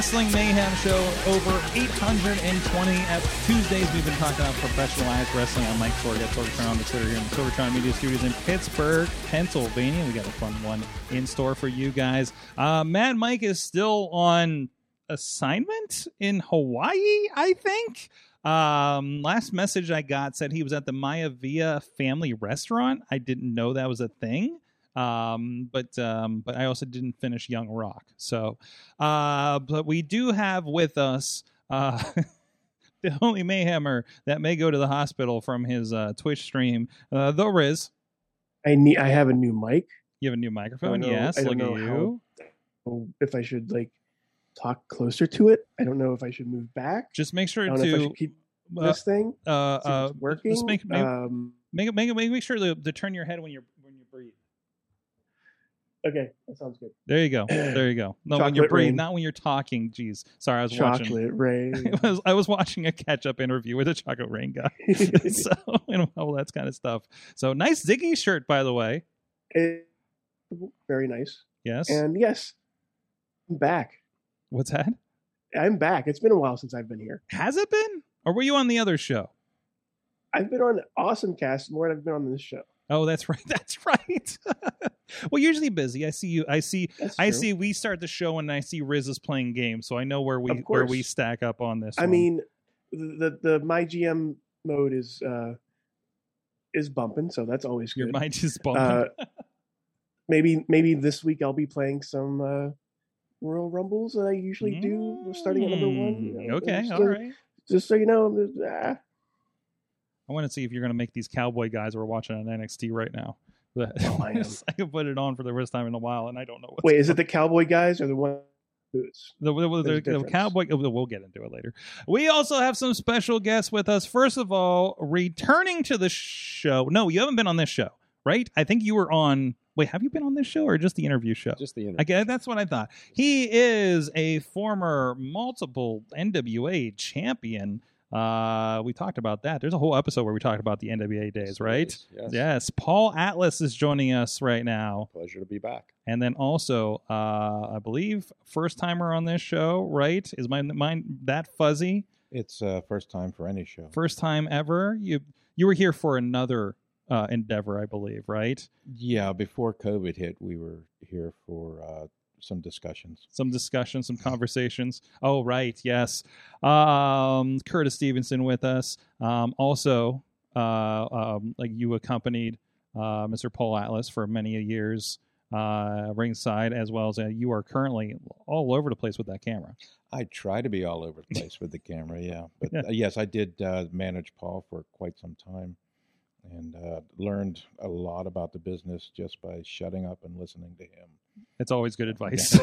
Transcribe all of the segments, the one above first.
Wrestling Mayhem Show, over 820 at Tuesdays. We've been talking about professionalized wrestling. I'm Mike Sorg at Sorgatron on the Twitter here in the Sorgatron Media Studios in Pittsburgh, Pennsylvania. We got a fun one in store for you guys. Uh, Mad Mike is still on assignment in Hawaii, I think. Um, last message I got said he was at the Maya Via family restaurant. I didn't know that was a thing. Um, but um, but I also didn't finish Young Rock. So, uh, but we do have with us uh, the only Mayhemmer that may go to the hospital from his uh, Twitch stream, uh, the Riz. I need. I have a new mic. You have a new microphone, know- yes. I don't at know you. Oh, If I should like talk closer to it, I don't know if I should move back. Just make I sure don't know if I to keep uh, this thing. uh, uh, working. Just make make, um, make make make, make sure to, to turn your head when you're when you breathe. Okay, that sounds good. There you go. There you go. No, when you're breathing, rain. not when you're talking. Jeez, sorry, I was watching. Chocolate rain. I was I was watching a catch up interview with a chocolate rain guy. so and all that kind of stuff. So nice Ziggy shirt, by the way. It- very nice. Yes. And yes, I'm back. What's that? I'm back. It's been a while since I've been here. Has it been? Or were you on the other show? I've been on Awesome Cast more than I've been on this show. Oh, that's right. That's right. Well, usually busy. I see you. I see. I see. We start the show and I see Riz is playing games, so I know where we where we stack up on this. I one. mean, the the my GM mode is uh is bumping, so that's always your good. mind just bumping. Uh, maybe maybe this week I'll be playing some uh Royal Rumbles that I usually do. We're starting at number one. you Mm, know, Okay, just all so- Just so you know, I'm just, ah, I want to see if you're going to make these cowboy guys we're watching on NXT right now. But Oh, I. I can put it on for the first time in a while, and I don't know. What's wait, is going it the Cowboy guys or the one boots? The, the, the, the cowboy. oh, We'll get into it later. We also have some special guests with us. First of all, returning to the show. No, you haven't been on this show, right? I think you were on. Wait, have you been on this show or just the interview show? Just the I guess that's what I thought. He is a former multiple NWA champion. Uh, we talked about that. There's a whole episode where we talked about the NWA days, right? Yes. Yes. Paul Atlas is joining us right now. Pleasure to be back. And then also, uh, I believe first timer on this show, right? Is my mind that fuzzy? It's uh, first time for any show. First time ever. You you were here for another uh, endeavor, I believe, right? Yeah, before COVID hit, we were here for uh, some discussions. Some discussions, some conversations. Oh, right, yes. Um, Curtis Stevenson with us. Um, also, uh, um, like you accompanied uh, Mr. Paul Atlas for many years uh, ringside, as well as uh, you are currently all over the place with that camera. I try to be all over the place with the camera, yeah. But Yeah. uh, yes, I did uh, manage Paul for quite some time and uh, learned a lot about the business just by shutting up and listening to him. It's always good advice,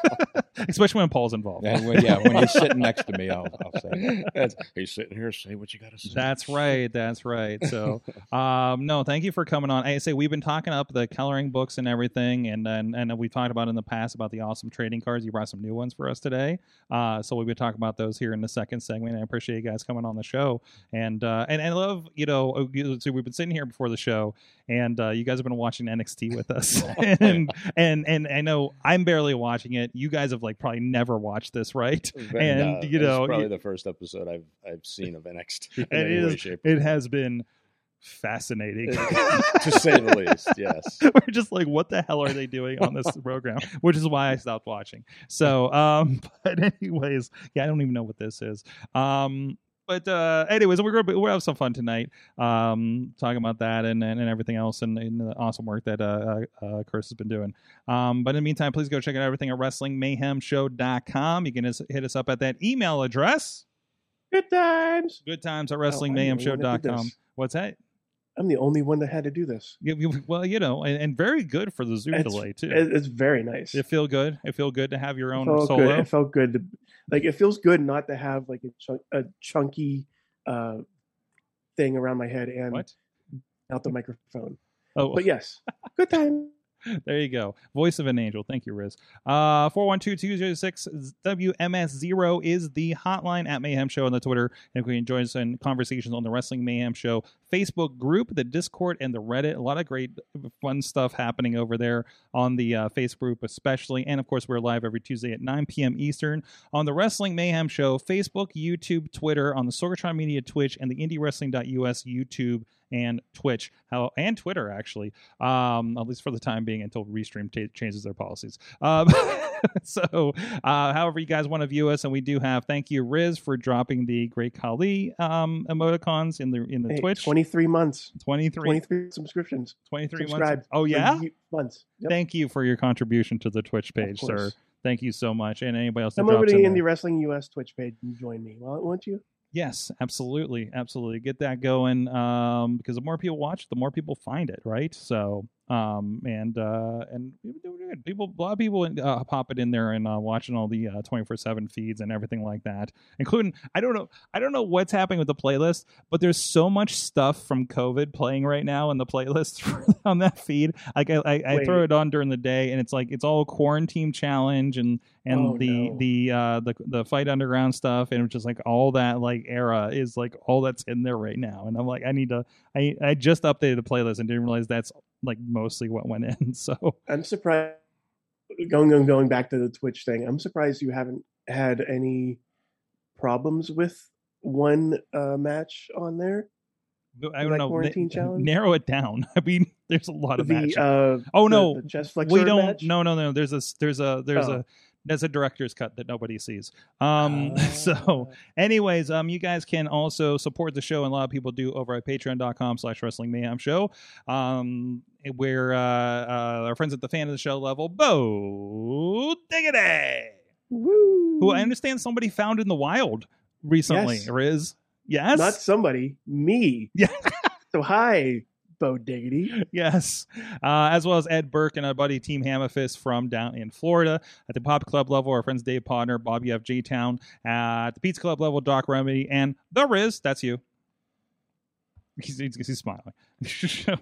especially when Paul's involved. And when, yeah, when he's sitting next to me, I'll, I'll say, That's, he's sitting here. Say what you got to say. That's right. That's right. So, um, no, thank you for coming on. I say we've been talking up the coloring books and everything, and and and we talked about in the past about the awesome trading cards. You brought some new ones for us today, uh, so we've been talking about those here in the second segment. I appreciate you guys coming on the show, and uh, and I love you know you- so we've been sitting here before the show, and uh, you guys have been watching NXT with us, and and and I know I'm barely watching it. You guys have like probably never watched this, right? and, you know, probably you- the first episode I've I've seen of NXT. In It any way, shape, It has been fascinating. to say the least. Yes. We're just like, what the hell are they doing on this program? Which is why I stopped watching. So, um, but anyways, yeah, I don't even know what this is. Um, but uh, anyways, we're gonna we'll have some fun tonight, um, talking about that and, and, and everything else and, and the awesome work that uh, uh, uh, Chris has been doing. Um, but in the meantime, please go check out everything at WrestlingMayhemShow.com. You can hit us up at that email address. Good times. Good times at Oh, I know when I did WrestlingMayhemShow.com. this. What's that? I'm the only one that had to do this. You- Well, you know, and, and very good for the Zoom It's- delay too. It's very nice. it feel good. It feel good to have your own felt solo. good. It felt good. To, like it feels good not to have like a, chunk, a chunky uh, thing around my head and What? out the microphone. Oh, But yes, good time. There you go. Voice of an angel. Thank you, Riz. Uh 412-206-WMS0 is the hotline at Mayhem Show on the Twitter. And if we can join us in conversations on the Wrestling Mayhem Show Facebook group, the Discord, and the Reddit. A lot of great fun stuff happening over there on the uh, Facebook group, especially. And of course, we're live every Tuesday at 9 p.m. Eastern on the Wrestling Mayhem Show, Facebook, YouTube, Twitter, on the Sorgatron Media Twitch, and the IndieWrestling.us YouTube and Twitch, how and Twitter actually, um, at least for the time being until Restream ta changes their policies. Um, so, uh, however you guys want to view us, and we do have thank you Riz for dropping the Great Khali um, emoticons in the in the Hey, Twitch. 23 months, 23, 23 subscriptions. 23 months. Oh yeah, months. Yep. thank you for your contribution to the Twitch page, sir. Thank you so much, and anybody else Come over to in the. Indie Wrestling US Twitch page and join me. Well, won't you? Yes, absolutely, absolutely. Get that going um, because the more people watch, the more people find it, right? So, um, and uh, and people do good. People, a lot of people uh, pop it in there and uh, watching all the twenty four seven feeds and everything like that, including I don't know, I don't know what's happening with the playlist, but there's so much stuff from COVID playing right now in the playlist on that feed. Like I, I, I throw it on during the day, and it's like it's all quarantine challenge and and Oh, the no. the uh the the fight underground stuff and just like all that like era is like all that's in there right now and i'm like i need to i i just updated the playlist and didn't realize that's like mostly what went in so I'm surprised. Going, going, going back to the Twitch thing. I'm surprised you haven't had any problems with one uh, match on there. i don't That know quarantine challenge? narrow it down i mean there's a lot of the matches uh, oh the- no the chest flexor we don't match? no no no there's a there's a there's Oh. a there's a director's cut that nobody sees um Ah. so anyways um you guys can also support the show and a lot of people do over at patreon.com slash wrestling mayhem show um where uh, uh our friends at the fan of the show level bo diggity Woo! who i understand somebody found in the wild recently Yes. riz yes not somebody, me. Yeah. so hi, Bo Diggity. yes, uh, as well as Ed Burke and our buddy Team Hammerfist from down in Florida. At the Pop Club level, our friends Dave Podner, Bobby F. J. Town. At the Pizza Club level, Doc Remedy, and the Riz. That's you. He's, he's, he's smiling.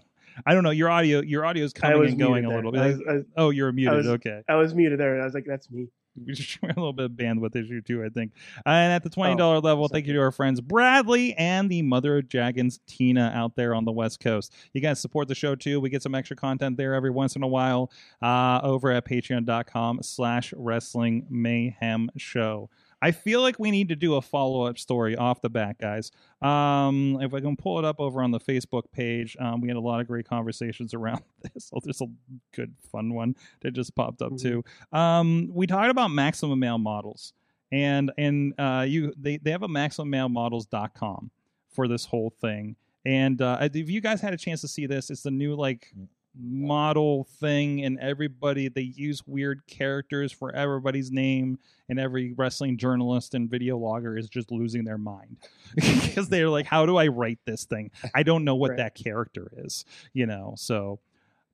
I don't know. Your audio, your audio is I coming and going a little bit. I was, I, was, oh, you're muted. was- okay. I was muted there. I was like, that's me. We just a little bit of bandwidth issue too, I think. And at the twenty dollar level, thank you to our friends Bradley and the Mother of Dragons Tina out there on the West Coast. You guys support the show too. We get some extra content there every once in a while uh, over at patreon.com slash wrestling mayhem show. I feel like we need to do a follow up story off the bat, guys. Um, if I can pull it up over on the Facebook page, um, we had a lot of great conversations around this. So there's a good, fun one that just popped up Mhm. too. Um, we talked about maximum male models, and and uh, you they they have a maximummale for this whole thing. And uh, if you guys had a chance to see this, it's the new like model thing, and everybody they use weird characters for everybody's name, and every wrestling journalist and video logger is just losing their mind because they're like, "How do I write this thing? I don't know what Right. that character is," you know. So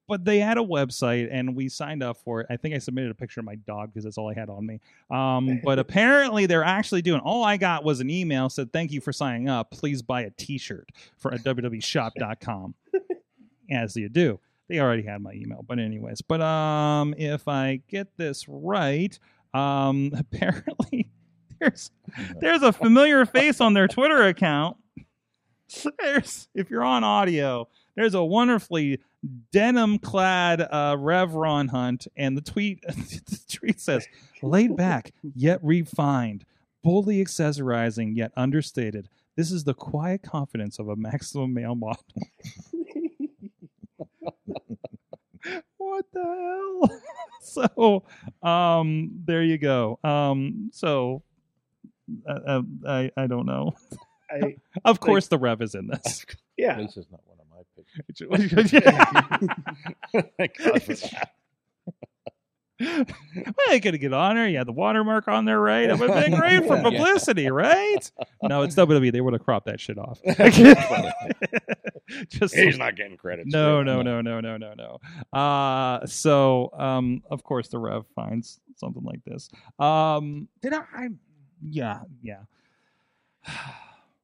but they had a website and we signed up for it. I think I submitted a picture of my dog because that's all I had on me. Um, but apparently they're actually doing all I got was an email said thank you for signing up. Please buy a t-shirt for at www.shop.com. As you do. They already had my email, but anyways. But um if I get this right, um apparently there's there's a familiar face on their Twitter account. There's if you're on audio, there's a wonderfully denim clad uh, Rev Ron Hunt, and the tweet the tweet says, "Laid back yet refined, boldly accessorizing yet understated. This is the quiet confidence of a maximum male model." what the hell? so, um, there you go. Um, so. Uh, uh, I I don't know. I Of course, the Rev is in this. yeah. This is not one of my pictures. Thank God for that. Well, I gotta get on there. You had the watermark on there, right? It would have been great for Yeah. publicity, right? No, it's WWE. They would have cropped that shit off. just He's not getting credit. no, no, no, no, no, no, no. Uh, so, um, of course, the Rev finds something like this. Um, did I? I yeah, yeah.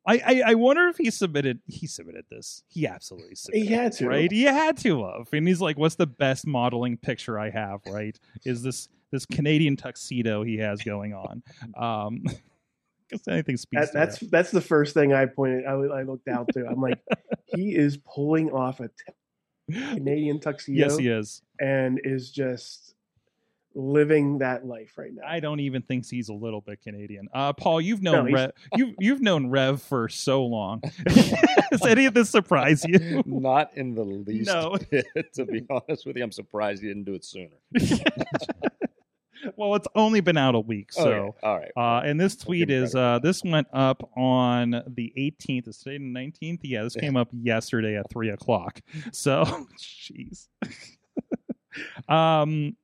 I, I, I wonder if he submitted. He submitted this. He absolutely submitted. He had to. right? He had to have, and he's like, "What's the best modeling picture I have?" Right? Is this this Canadian tuxedo he has going on? Um, because anything speaks. That, that's that's the first thing I pointed. I, I looked out to. I'm like, he is pulling off a t- Canadian tuxedo Yes, he is. and is just living that life right now. I don't even think he's a little bit Canadian. Uh, Paul, you've known he's- Rev, you you've known Rev for so long. Does any of this surprise you? Not in the least No. bit. To be honest with you, I'm surprised he didn't do it sooner. well, it's only been out a week, so. Okay, all right. Uh, and this tweet is uh, this went up on the 18th. Is today the 19th? Yeah, this came up yesterday at three o'clock. So, jeez. um,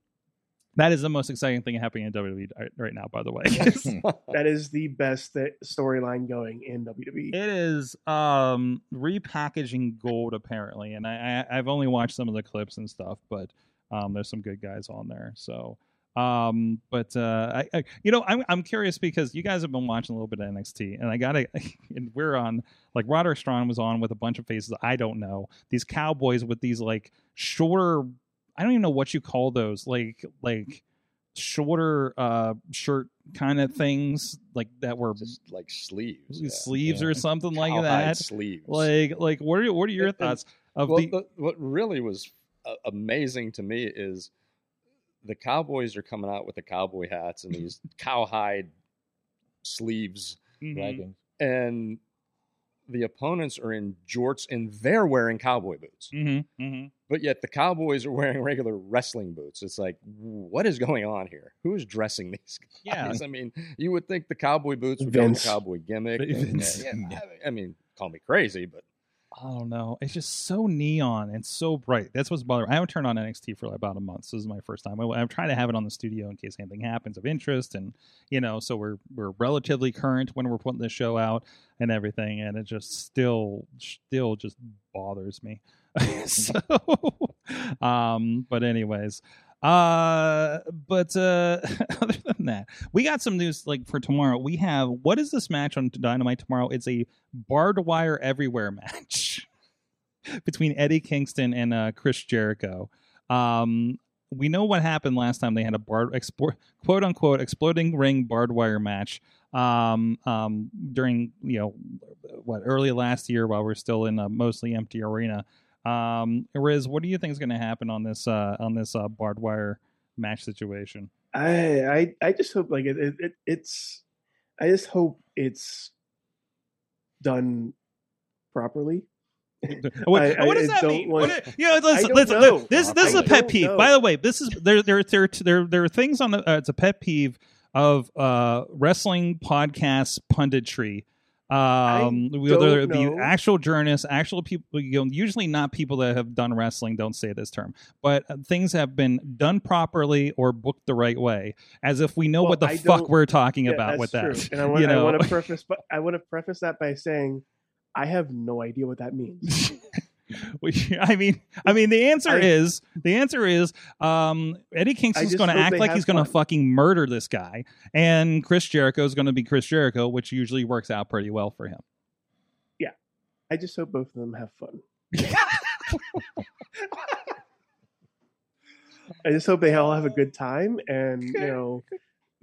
that is the most exciting thing happening in WWE right now. By the way, that is the best storyline going in. WWE. It is um repackaging gold apparently, and I, I I've only watched some of the clips and stuff, but um there's some good guys on there. So um but uh I, I you know I'm I'm curious because you guys have been watching a little bit of NXT and I gotta and we're on like Roderick Strong was on with a bunch of faces I don't know these cowboys with these like shorter I don't even know what you call those like like shorter uh shirt kind of things like that were Just like sleeves. yeah. sleeves Yeah. or something like Cowhide that. Sleeves. Like, like what are what are your And- and- thoughts of well, the? the, what really was uh, amazing to me is the Cowboys are coming out with the cowboy hats and these cowhide sleeves, Mhm. Dragons. and the opponents are in jorts and they're wearing cowboy boots. Mhm, mhm. But yet the Cowboys are wearing regular wrestling boots. It's like, what is going on here? Who is dressing these Yeah. guys? I mean, you would think the cowboy boots would go with Vince. the cowboy gimmick. and- Vince. yeah, I, I mean, call me crazy, but I don't know. It's just so neon and so bright. That's what's bothering. I haven't turned on NXT for like about a month. So this is my first time. I, I'm trying to have it on the studio in case anything happens of interest, and you know, so we're we're relatively current when we're putting this show out and everything, and it just still still just bothers me. so, um, but anyways. Uh, but uh, other than that, we got some news like for tomorrow. We have what is this match on Dynamite tomorrow? It's a barbed wire everywhere match between Eddie Kingston and uh, Chris Jericho. Um, we know what happened last time they had a bar quote unquote exploding ring barbed wire match um, um, during you know what early last year while we're still in a mostly empty arena. Um, Riz, what do you think is going to happen on this uh, on this uh, barbed wire match situation? I I I just hope like it, it, it it's I just hope it's done properly. What, I- what I does that don't mean? want- What, you know, listen, listen, know. this this is a pet peeve. know. By the way, this is there there there there there are things on the uh, it's a pet peeve of uh wrestling podcast punditry. Um, whether it be know. actual journalists, actual people, you know, usually not people that have done wrestling don't say this term, but uh, things have been done properly or booked the right way, as if we know Well, what the I fuck we're talking Yeah, about with that's that. true. And I want you know? I want to preface but I want to preface that by saying I have no idea what that means. Which I mean, I mean, the answer I- is the answer is um, Eddie Kingston's going to act like he's going to fucking murder this guy, and Chris Jericho is going to be Chris Jericho, which usually works out pretty well for him. Yeah, I just hope both of them have fun. I just hope they all have a good time and you know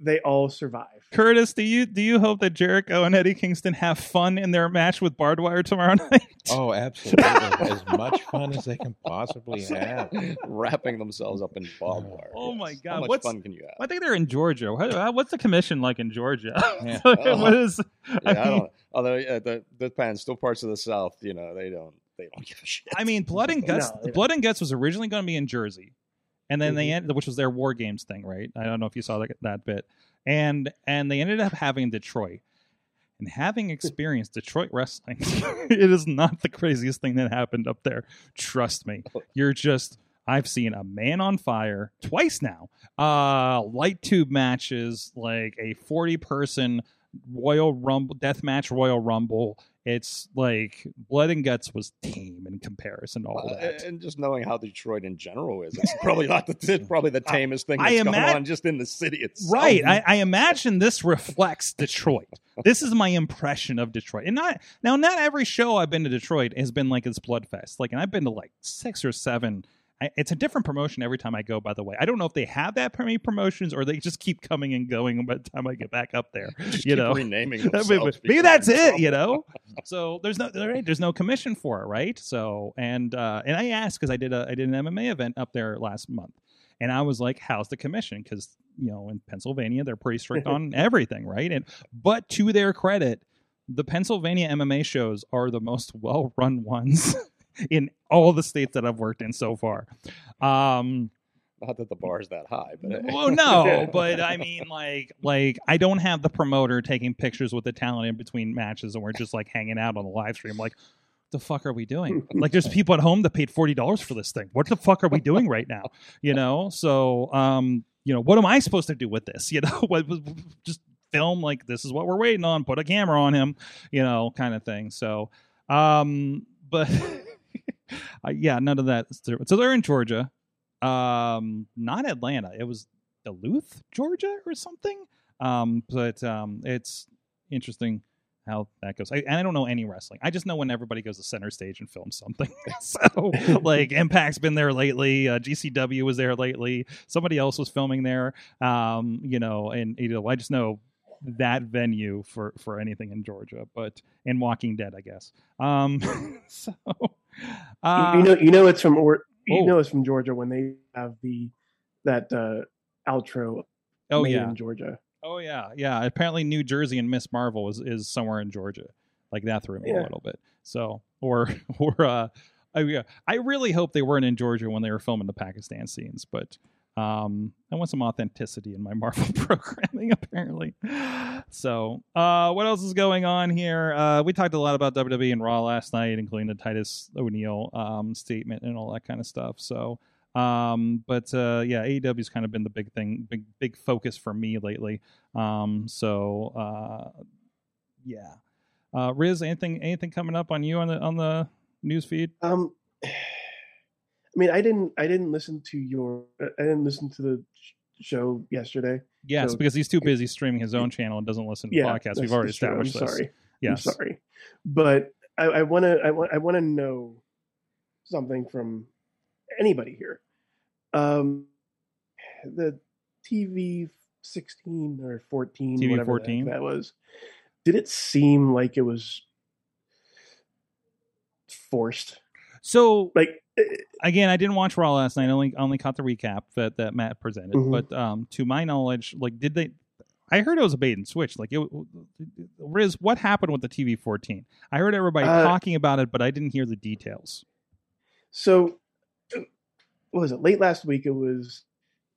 they all survive. Curtis, do you do you hope that Jericho and Eddie Kingston have fun in their match with Barbed Wire tomorrow night? Oh, absolutely. as much fun as they can possibly have. wrapping themselves up in barbed wire. Oh my God, How much what's- fun can you have? I think they're in Georgia. Uh, What's the commission like in Georgia? Yeah. what is? Yeah, I, don't. Although uh, the the pan still parts of the South, you know, they don't they don't give a shit. I mean, Blood and Guts. No. Blood and Guts was originally going to be in Jersey, and then they Mhm. ended, which was their War Games thing, right? I don't know if you saw that, that bit, and and they ended up having Detroit, and having experienced Detroit wrestling, it is not the craziest thing that happened up there. Trust me, you're just. I've seen a man on fire twice now. Uh, light tube matches, like a 40 person Royal Rumble, death match Royal Rumble. It's like Blood and Guts was tame in comparison to all that. and just knowing how Detroit in general is, it's probably not the it's probably the tamest thing I that's going on just in the city itself. Right. I, I imagine this reflects Detroit. this is my impression of Detroit. And not now not every show I've been to Detroit has been like it's Bloodfest. Like and I've been to like six or seven. I, it's a different promotion every time I go, by the way. I don't know if they have that many promotions or they just keep coming and going by the time I get back up there. Just you know. renaming themselves maybe that's it, you know. So there's no right, there's no commission for it, right? So and uh, and I asked because I did a I did an MMA event up there last month, and I was like, "How's the commission?" Because you know in Pennsylvania they're pretty strict on everything, right? And but to their credit, the Pennsylvania MMA shows are the most well run ones in all the states that I've worked in so far. Um, Not that the bar is that high, but well, no, but I mean, like, like I don't have the promoter taking pictures with the talent in between matches, and we're just like hanging out on the live stream. Like, the fuck are we doing? like, there's people at home that paid forty dollars for this thing. What the fuck are we doing right now? You know, so um, you know, what am I supposed to do with this? You know, just film like this is what we're waiting on. Put a camera on him, you know, kind of thing. So, um, but uh, yeah, none of that. So they're in Georgia. Um not atlanta. It was duluth georgia or something. Um but um it's interesting how that goes. I, and i don't know any wrestling. I just know when everybody goes to center stage and films something. So like impact's been there lately. Uh, gcw was there lately. Somebody else was filming there. Um you know and you know i just know that venue for for anything in georgia but in walking dead i guess. Um so uh, you, know, you know it's from or you Oh. know it's from Georgia when they have the that uh, outro oh yeah in Georgia. Oh yeah, yeah. Apparently, New Jersey and Miss Marvel is, is somewhere in Georgia. Like that threw me a little bit. So, or or uh, I, yeah, I really hope they weren't in Georgia when they were filming the Pakistan scenes. But um, I want some authenticity in my Marvel programming, apparently. So, uh, what else is going on here? Uh, we talked a lot about WWE and Raw last night, including the Titus O'Neil um, statement and all that kind of stuff. So. Um, but uh, yeah, AEW's kind of been the big thing, big big focus for me lately. Um, so uh, yeah, uh, Riz, anything anything coming up on you on the on the news feed? Um, I mean, I didn't I didn't listen to your I didn't listen to the show yesterday. Yes, So- because he's too busy streaming his own channel and doesn't listen to Yeah, podcasts. We've already true. I'm established this. Sorry, Yes, I'm sorry, but I, want to I want I want to know something from anybody here. Um, the TV sixteen or fourteen, TV whatever 14? that was. Did it seem like it was forced? So Like, again, I didn't watch Raw last night. I only only caught the recap that that Matt presented. Mhm. But um, to my knowledge, like, did they? I heard it was a bait and switch. Like, it, Riz, what happened with the TV fourteen? I heard everybody Uh, talking about it, but I didn't hear the details. So, what was it? Late last week, it was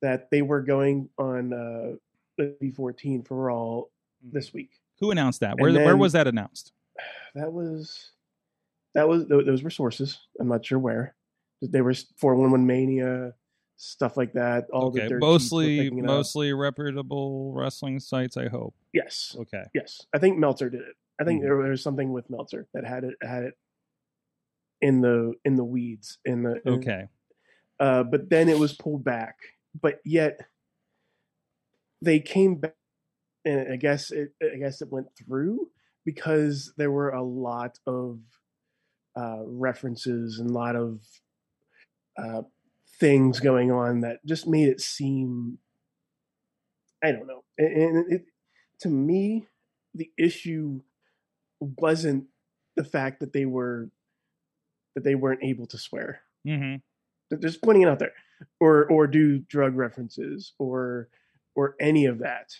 that they were going on uh, the B14 for Raw this week. Who announced that? Where where was that announced? That was that was those were sources. I'm not sure where. They were 411 Mania stuff like that. All the okay, sheets were mostly up. mostly reputable wrestling sites. I hope. Yes, Okay. yes. I think Meltzer did it. I think Mhm. there was something with Meltzer that had it had it in the in the weeds in the in- Okay. uh, but then it was pulled back. But yet they came back, and I guess it I guess it went through because there were a lot of uh, references and a lot of uh, things going on that just made it seem I don't know. And it, to me, the issue wasn't the fact that they were that they weren't able to swear hmm just putting it out there or or do drug references or or any of that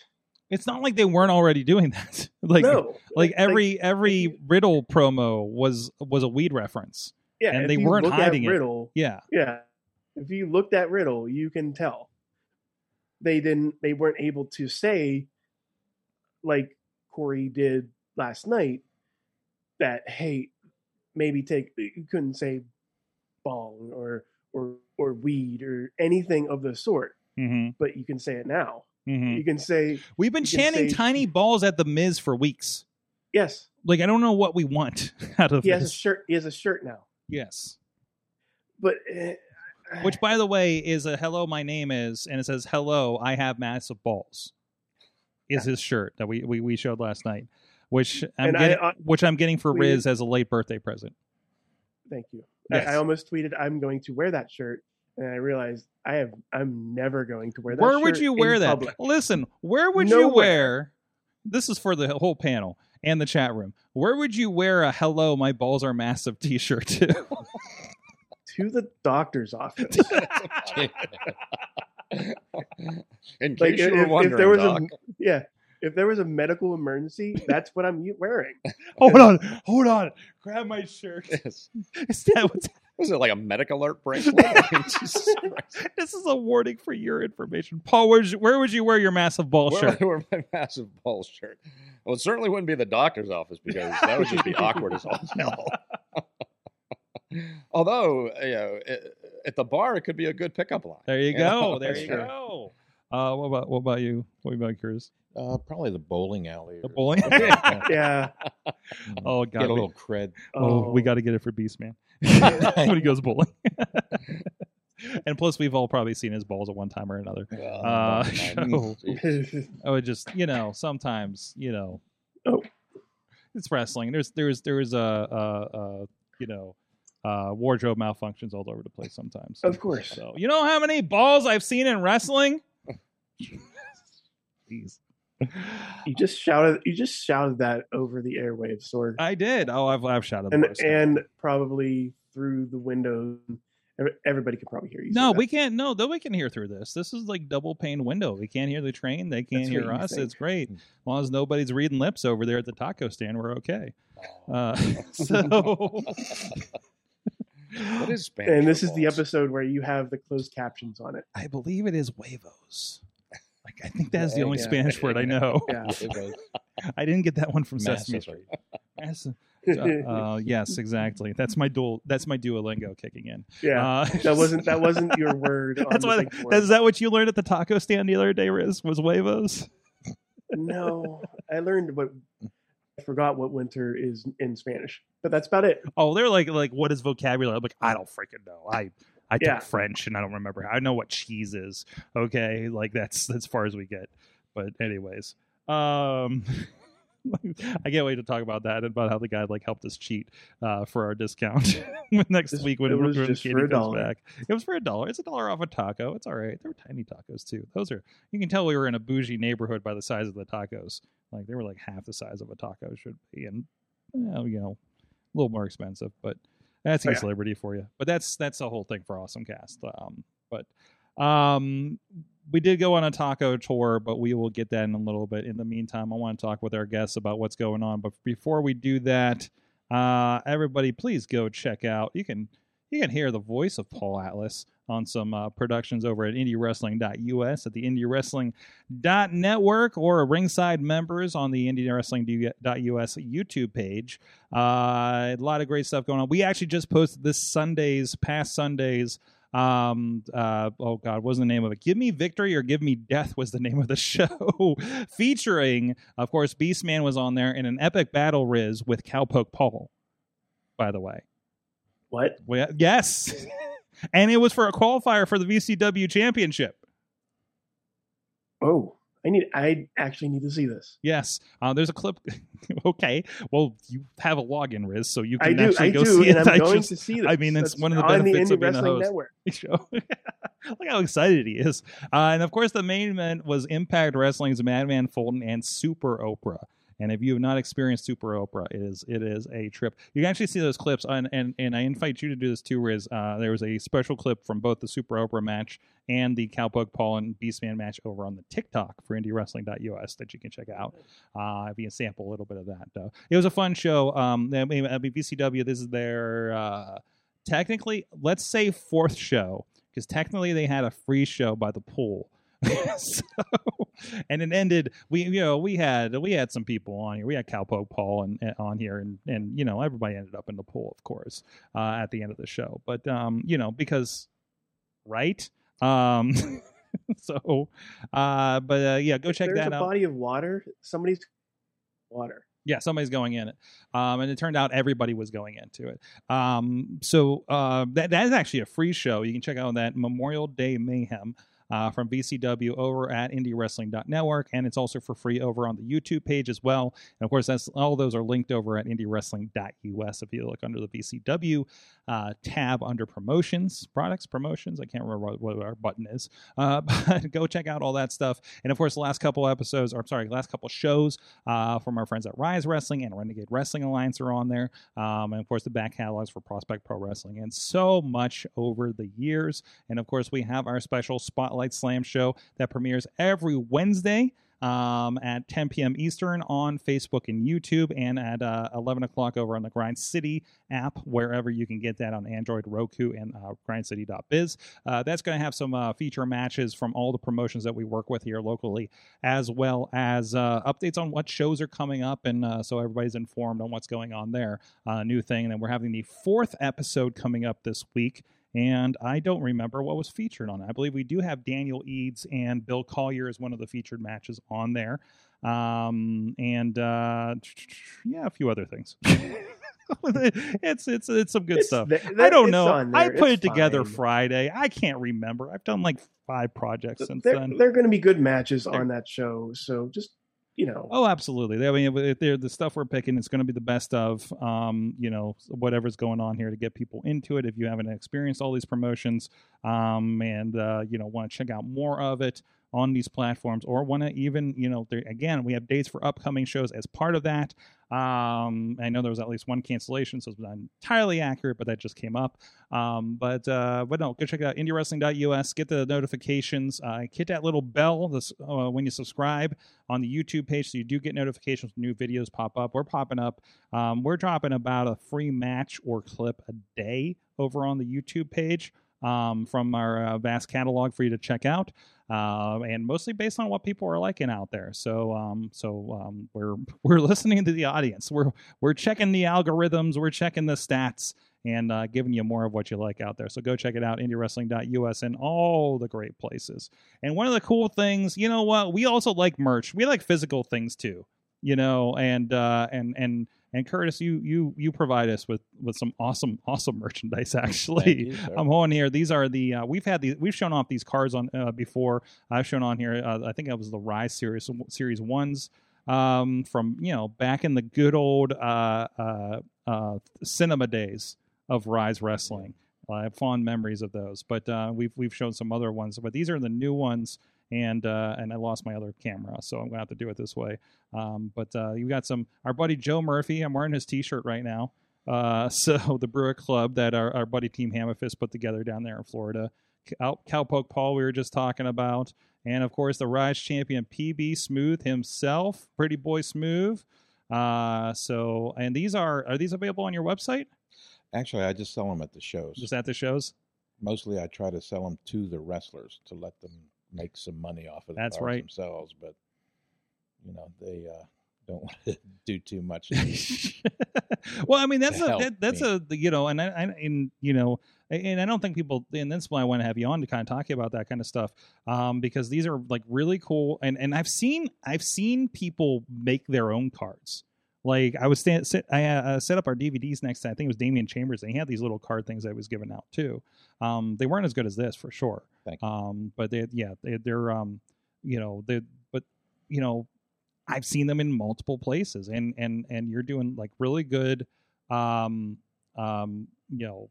It's not like they weren't already doing that. like no like every every Riddle promo was was a weed reference. Yeah and they weren't hiding it. riddle Yeah. yeah if you looked at riddle you can tell. They didn't they weren't able to say like corey did last night that hey maybe take you couldn't say bong or or or weed or anything of the sort hmm but you can say it now. Hmm you can say We've been chanting say- tiny balls at the Miz for weeks. yes. Like I don't know what we want out of he has a shirt he has a shirt now Yes. But eh, Which, by the way, is a hello. My name is, and it says hello. I have massive balls. Is his shirt that we we, we showed last night, which I'm And getting, I- which I'm getting for tweeted- Riz as a late birthday present. thank you. Yes. I, I almost tweeted I'm going to wear that shirt, and I realized I have I'm never going to wear that. Where would you wear that? public. Listen, where would you wear? This is for the whole panel and the chat room. Where would you wear a "Hello, my balls are massive" T-shirt to? To the doctor's office. In case Like, you if- were if wondering, there was a- Doc. yeah. If there was a medical emergency, that's what I'm wearing. hold on, hold on. Grab my shirt. Yes. Is that what's Was it like a medic alert bracelet? I mean, Jesus Christ. This is a warning for your information. Paul, where'd you, where would you wear your massive ball Where shirt? would I wear my massive balls shirt? Well, it certainly wouldn't be the doctor's office because that would just be awkward as all hell. Although, you know, it, at the bar, it could be a good pickup line. There you Yeah, go. There that's you true. go. Uh, what about what about you? What about yours? Uh, probably the bowling alley. The bowling? something. Yeah. Oh Get a little cred. oh, we got to get it for Beast Man when he goes bowling. and plus, we've all probably seen his balls at one time or another. Well, Uh, so- Jeez. Oh, it just you know, sometimes you know, Oh. it's wrestling. There's there's there's a, a, a you know uh, wardrobe malfunctions all over the place sometimes. of course. So you know how many balls I've seen in wrestling? Jeez. You just shouted. You just shouted that over the airwaves, Sorg, I did. Oh, I've I've shouted and worst. and probably through the window. Everybody could probably hear you. say no, that. we can't. No, though we can hear through this. This is like double pane window. We can't hear the train. They can't That's hear us. think. It's great. As long as nobody's reading lips over there at the taco stand, we're okay. Uh, so What is Spanish? And this is the episode where you have the closed captions on it. I believe it is huevos. Like I think that's the only yeah. Spanish word I know. Yeah. It was I didn't get that one from Sesame. Street. Uh, yes, exactly. That's my dual. That's my Duolingo kicking in. yeah. Uh, that wasn't that wasn't your word. That's what. big. Is that what you learned at the taco stand the other day, Riz? Was huevos? No, I learned what I forgot what winter is in Spanish, but that's about it. Oh, they're like like what is vocabulary? I'm like I don't freaking know. I I took French and I don't remember. I know what cheese is. Okay, like that's as far as we get. But anyways, um. I can't wait to talk about that and about how the guy like helped us cheat uh, for our discount next Just- week when, it was just Katie for a comes dollar. back. It was for a dollar. It's a dollar off a taco. It's all right. They were tiny tacos too. Those are you can tell we were in a bougie neighborhood by the size of the tacos. Like they were like half the size of a taco should be, and you know, a little more expensive, but that's Oh, East yeah. Liberty for you. But that's that's the whole thing for Awesome Cast. Um, but um, we did go on a taco tour, but we will get that in a little bit. In the meantime, I want to talk with our guests about what's going on. But before we do that, uh, everybody, please go check out. You can you can hear the voice of Paul Atlas on some uh, productions over at IndieWrestling.us at the IndieWrestling.network or ringside members on the IndieWrestling.us YouTube page. Uh, a lot of great stuff going on. We actually just posted this Sunday's past Sundays. Um, uh, oh God, what was the name of it? Give Me Victory or Give Me Death was the name of the show, featuring, of course, Beastman was on there in an epic battle riz with Cowpoke Paul. By the way, What? well, yes, and it was for a qualifier for the VCW Championship. Oh, I need. I actually need to see this. Yes, uh, there's a clip. okay, well, you have a login, Riz, so you I can do. actually I go do, see it. I'm I going just- to see this. I mean, it's That's one of the benefits the of being a host. Network. show. Look how excited he is. Uh, and of course, the main event was Impact Wrestling's Madman Fulton and Super Oprah. And if you have not experienced Super Oprah, it is it is a trip. You can actually see those clips, and and, and I invite you to do this too. Riz, uh, there was a special clip from both the Super Oprah match and the Cowpoke Paul and Beastman match over on the TikTok for IndieWrestling.us that you can check out. Uh, if you can sample a little bit of that, though, it was a fun show. Um, I mean, VCW, this is their uh, technically, let's say fourth show because technically they had a free show by the pool. so, and it ended. We you know we had we had some people on here. We had Cowpoke Paul and, and on here, and and you know everybody ended up in the pool, of course, uh, at the end of the show. But um, you know because right. Um, so, uh, but uh, yeah, go check There's that a out. body of water. Somebody's water. Yeah, somebody's going in it, um, and it turned out everybody was going into it. Um, so uh, that that is actually a free show. You can check out that Memorial Day Mayhem uh, from VCW over at IndieWrestling.network, and it's also for free over on the YouTube page as well. And of course, that's all those are linked over at IndieWrestling.us. If you look under the VCW uh, tab under promotions, products, promotions, I can't remember what, our button is, uh, but go check out all that stuff. And of course, the last couple episodes, or I'm sorry, last couple shows uh, from our friends at Rise Wrestling and Renegade Wrestling Alliance are on there. Um, and of course, the back catalogs for Prospect Pro Wrestling and so much over the years. And of course, we have our special Spotlight Slam show that premieres every Wednesday. Um, at 10 p.m. Eastern on Facebook and YouTube, and at uh, 11 o'clock over on the Grind City app, wherever you can get that on Android, Roku, and uh, grindcity.biz. Uh, that's going to have some uh, feature matches from all the promotions that we work with here locally, as well as uh, updates on what shows are coming up, and uh, so everybody's informed on what's going on there. New thing, and then we're having the fourth episode coming up this week. And I don't remember what was featured on it. I believe we do have Daniel Eads and Bill Collier as one of the featured matches on there. Um, and uh, yeah, a few other things. it's it's it's some good It's stuff. th- I don't know. I put It's it together fine. Friday. I can't remember. I've done like five projects since There, then. there are going to be good matches There- on that show, so just you know, Oh, absolutely. I mean, if they're the stuff we're picking, it's going to be the best of, um, you know, whatever's going on here to get people into it. If you haven't experienced all these promotions, um, and uh, you know, want to check out more of it on these platforms, or want to even, you know, again, we have dates for upcoming shows as part of that. Um, I know there was at least one cancellation, so it's not entirely accurate, but that just came up. Um, but uh, but no, go check out IndieWrestling.us. Get the notifications. Uh, hit that little bell this, uh, when you subscribe on the YouTube page, so you do get notifications when new videos pop up. We're popping up. Um, we're dropping about a free match or clip a day over on the YouTube page um, from our uh, vast catalog for you to check out, uh, and mostly based on what people are liking out there. So um, so um, we're we're listening to the audience. We're we're checking the algorithms. We're checking the stats. And uh, giving you more of what you like out there. So go check it out, IndieWrestling.us and all the great places. And one of the cool things, you know what? We also like merch. We like physical things too. You know, and uh, and and and Curtis, you you you provide us with with some awesome awesome merchandise. Actually, you. I'm on here. These are the uh, we've had these we've shown off these cards on uh, before. I've shown on here. Uh, I think it was the Rise series series ones um, from you know back in the good old uh, uh, uh, cinema days of Rise Wrestling. I have fond memories of those, but uh, we've we've shown some other ones. But these are the new ones, and uh, and I lost my other camera, so I'm gonna have to do it this way. Um, but uh, you got some. Our buddy Joe Murphy. I'm wearing his T-shirt right now. Uh, so the Brewer Club that our, our buddy Team Hammerfist put together down there in Florida. Cow, Cowpoke Paul we were just talking about, and of course the Rise champion PB Smooth himself, Pretty Boy Smooth. Uh, so and these are are these available on your website? Actually, I just sell them at the shows. Just at the shows? Mostly, I try to sell them to the wrestlers to let them make some money off of the That's cars right. themselves. But you know, they uh, don't want to do too much. well, I mean that's a that, that's me. a you know, and I, I and you know, and I don't think people, and that's why I want to have you on to kind of talk about that kind of stuff, um, because these are like really cool, and and I've seen I've seen people make their own cards. Like I was stand, sit, I uh, set up our DVDs next to I think it was Damian Chambers, and he had these little card things that I was giving out too. Um, they weren't as good as this for sure. Um, but they yeah they, they're um, you know they but you know I've seen them in multiple places, and and and you're doing like really good, um, um, you know,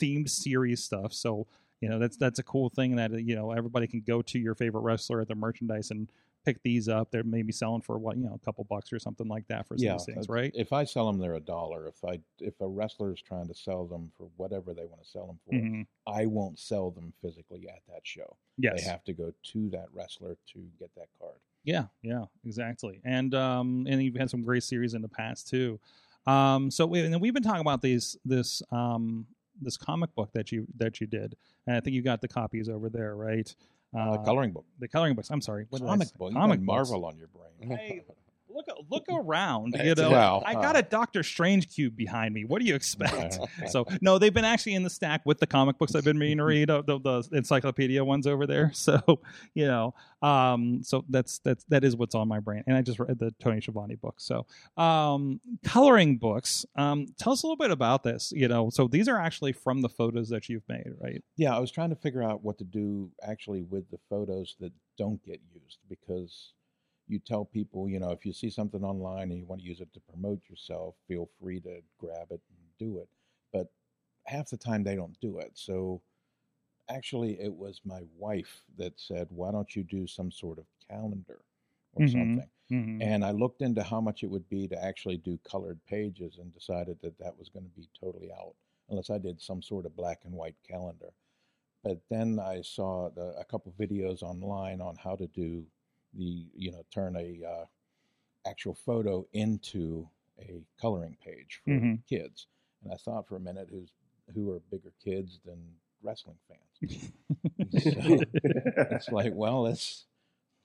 themed series stuff. So you know that's that's a cool thing that you know everybody can go to your favorite wrestler at the merchandise and pick these up. They're maybe selling for what you know a couple bucks or something like that for some yeah, of these things, right? If I sell them, they're a dollar. If I if a wrestler is trying to sell them for whatever they want to sell them for, Mhm. I won't sell them physically at that show. Yes. They have to go to that wrestler to get that card. Yeah, yeah, exactly. And um, and you've had some great series in the past too. Um, so we, and we've been talking about these this um this comic book that you that you did, and I think you got the copies over there, right? Uh, coloring book, the coloring books. I'm sorry, what comic say? book. You Comic got books. Marvel on your brain. Hey, look look around. You know, well, I got a Doctor Strange cube behind me. What do you expect? So no, they've been actually in the stack with the comic books I've been meaning to read, uh, the, the encyclopedia ones over there. So you know, um, so that's that's that is what's on my brain. And I just read the Tony Schiavone book. So um, coloring books. Um, tell us a little bit about this. You know, so these are actually from the photos that you've made, right? Yeah, I was trying to figure out what to do actually with the photos that don't get used because you tell people, you know, if you see something online and you want to use it to promote yourself, feel free to grab it and do it. But half the time they don't do it. So actually, it was my wife that said, why don't you do some sort of calendar or Mhm. something? Mm-hmm. And I looked into how much it would be to actually do colored pages and decided that that was going to be totally out unless I did some sort of black and white calendar. But then I saw the, a couple videos online on how to do the, you know, turn a uh, actual photo into a coloring page for Mhm. kids. And I thought for a minute, who's who are bigger kids than wrestling fans? So it's like, well, let's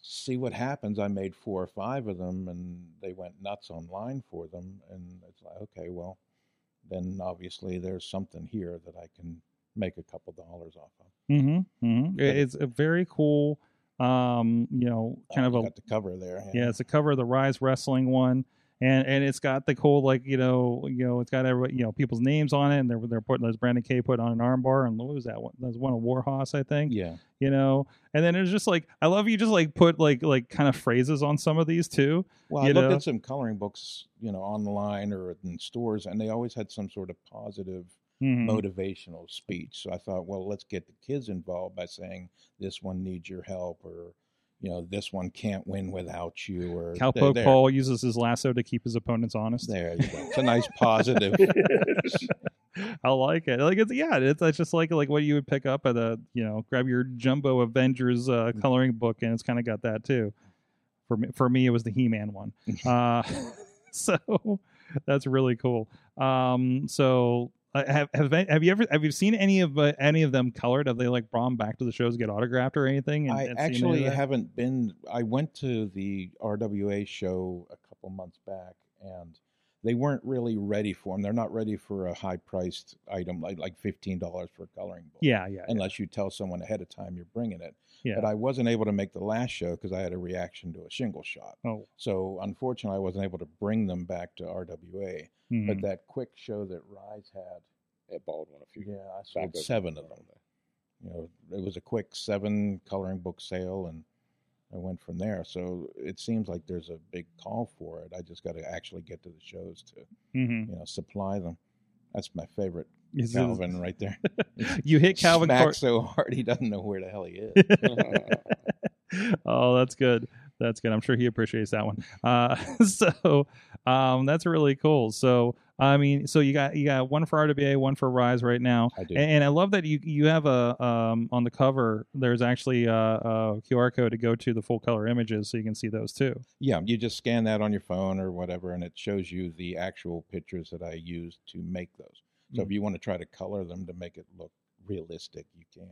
see what happens. I made four or five of them, and they went nuts online for them. And it's like, okay, well, then obviously there's something here that I can make a couple dollars off of. Mm-hmm. mm-hmm. It's a very cool, um, you know, kind Oh, of a cover there. yeah. It's a cover of the Rise Wrestling one, and and it's got the cool like you know you know it's got everybody you know people's names on it, and they're they're putting those Brandon K put on an armbar, and what was that one? That was one of Warhorse, I think. yeah. You know, and then it's just like I love you just like put like like kind of phrases on some of these too. Well, I looked know? at some coloring books, you know, online or in stores, and they always had some sort of positive Mhm. motivational speech. So I thought, well, let's get the kids involved by saying this one needs your help, or you know, this one can't win without you, or Cowpoke there, Paul uses his lasso to keep his opponents honest. There you go. It's a nice positive. I like it. Like it's yeah, it's, it's just like like what you would pick up at a you know grab your Jumbo Avengers uh, Mm. coloring book, and it's kind of got that too. For me, for me, it was the He Man one. uh, so that's really cool. Um, so have have have you ever have you seen any of uh, any of them colored? Have they like brought them back to the shows, get autographed or anything? and- I and actually haven't been. I went to the RWA show a couple months back, and they weren't really ready for them. They're not ready for a high-priced item like like fifteen dollars for a coloring book. Yeah, yeah, unless you tell someone ahead of time you're bringing it. Yeah. But I wasn't able to make the last show because I had a reaction to a shingle shot. oh, So unfortunately, I wasn't able to bring them back to RWA. mhm. But that quick show that Rise had, at Baldwin a few. yeah, I back sold seven of around them. You know, it was a quick seven coloring book sale, and I went from there. So it seems like there's a big call for it. I just got to actually get to the shows to, Mhm. you know, supply them. That's my favorite Calvin right there. you hit Calvin Cor- so hard he doesn't know where the hell he is. oh, that's good. That's good. I'm sure he appreciates that one. Uh, so um, that's really cool. So I mean, so you got you got one for RWA, one for Rise right now, I do. and, and I love that you you have a um, on the cover. There's actually a, a QR code to go to the full color images, so you can see those too. Yeah, you just scan that on your phone or whatever, and it shows you the actual pictures that I used to make those. So if you want to try to color them to make it look realistic, you can.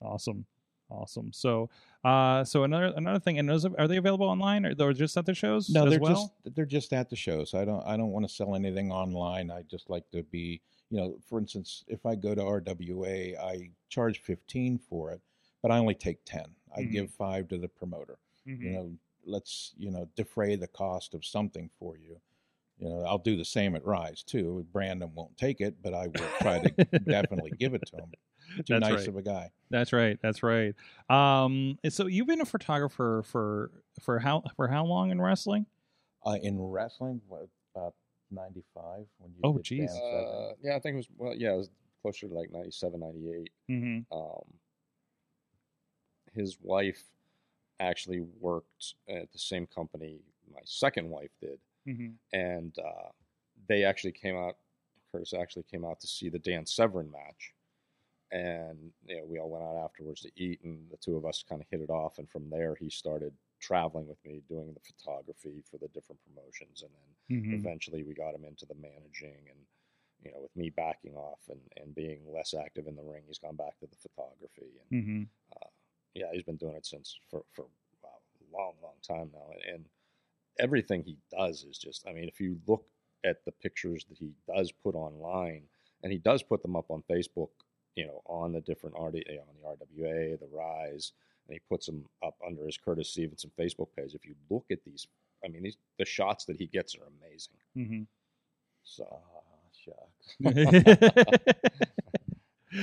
Awesome. Awesome. So, uh, so another another thing, and those are they available online or they're just at the shows? No, they're well? just they're just at the shows. I don't I don't want to sell anything online. I just like to be, you know, for instance, if I go to RWA, I charge 15 for it, but I only take 10. I Mhm. give 5 to the promoter. Mhm. You know, let's, you know, defray the cost of something for you. You know, I'll do the same at Rise too. Brandon won't take it, but I will try to definitely give it to him. Too That's nice right. of a guy. That's right. That's right. Um, and so you've been a photographer for for how for how long in wrestling? Uh, in wrestling, what, about 95 when you Oh, did geez. Uh, yeah, I think it was well. Yeah, it was closer to like 97, 98. Mm-hmm. Um, his wife actually worked at the same company my second wife did, Mm-hmm. and uh, they actually came out. Curtis actually came out to see the Dan Severn match, and you know, we all went out afterwards to eat, and the two of us kind of hit it off. And from there, he started traveling with me, doing the photography for the different promotions, and then Mm-hmm. eventually we got him into the managing and you know with me backing off and, and being less active in the ring he's gone back to the photography and Mm-hmm. yeah he's been doing it since for for a long long time now and everything he does is just. I mean, if you look at the pictures that he does put online, and he does put them up on Facebook, you know, on the different RD, you know, on the RWA, the Rise, and he puts them up under his Curtis Stevenson Facebook page. If you look at these, I mean, these the shots that he gets are amazing. hmm So Ah, shucks.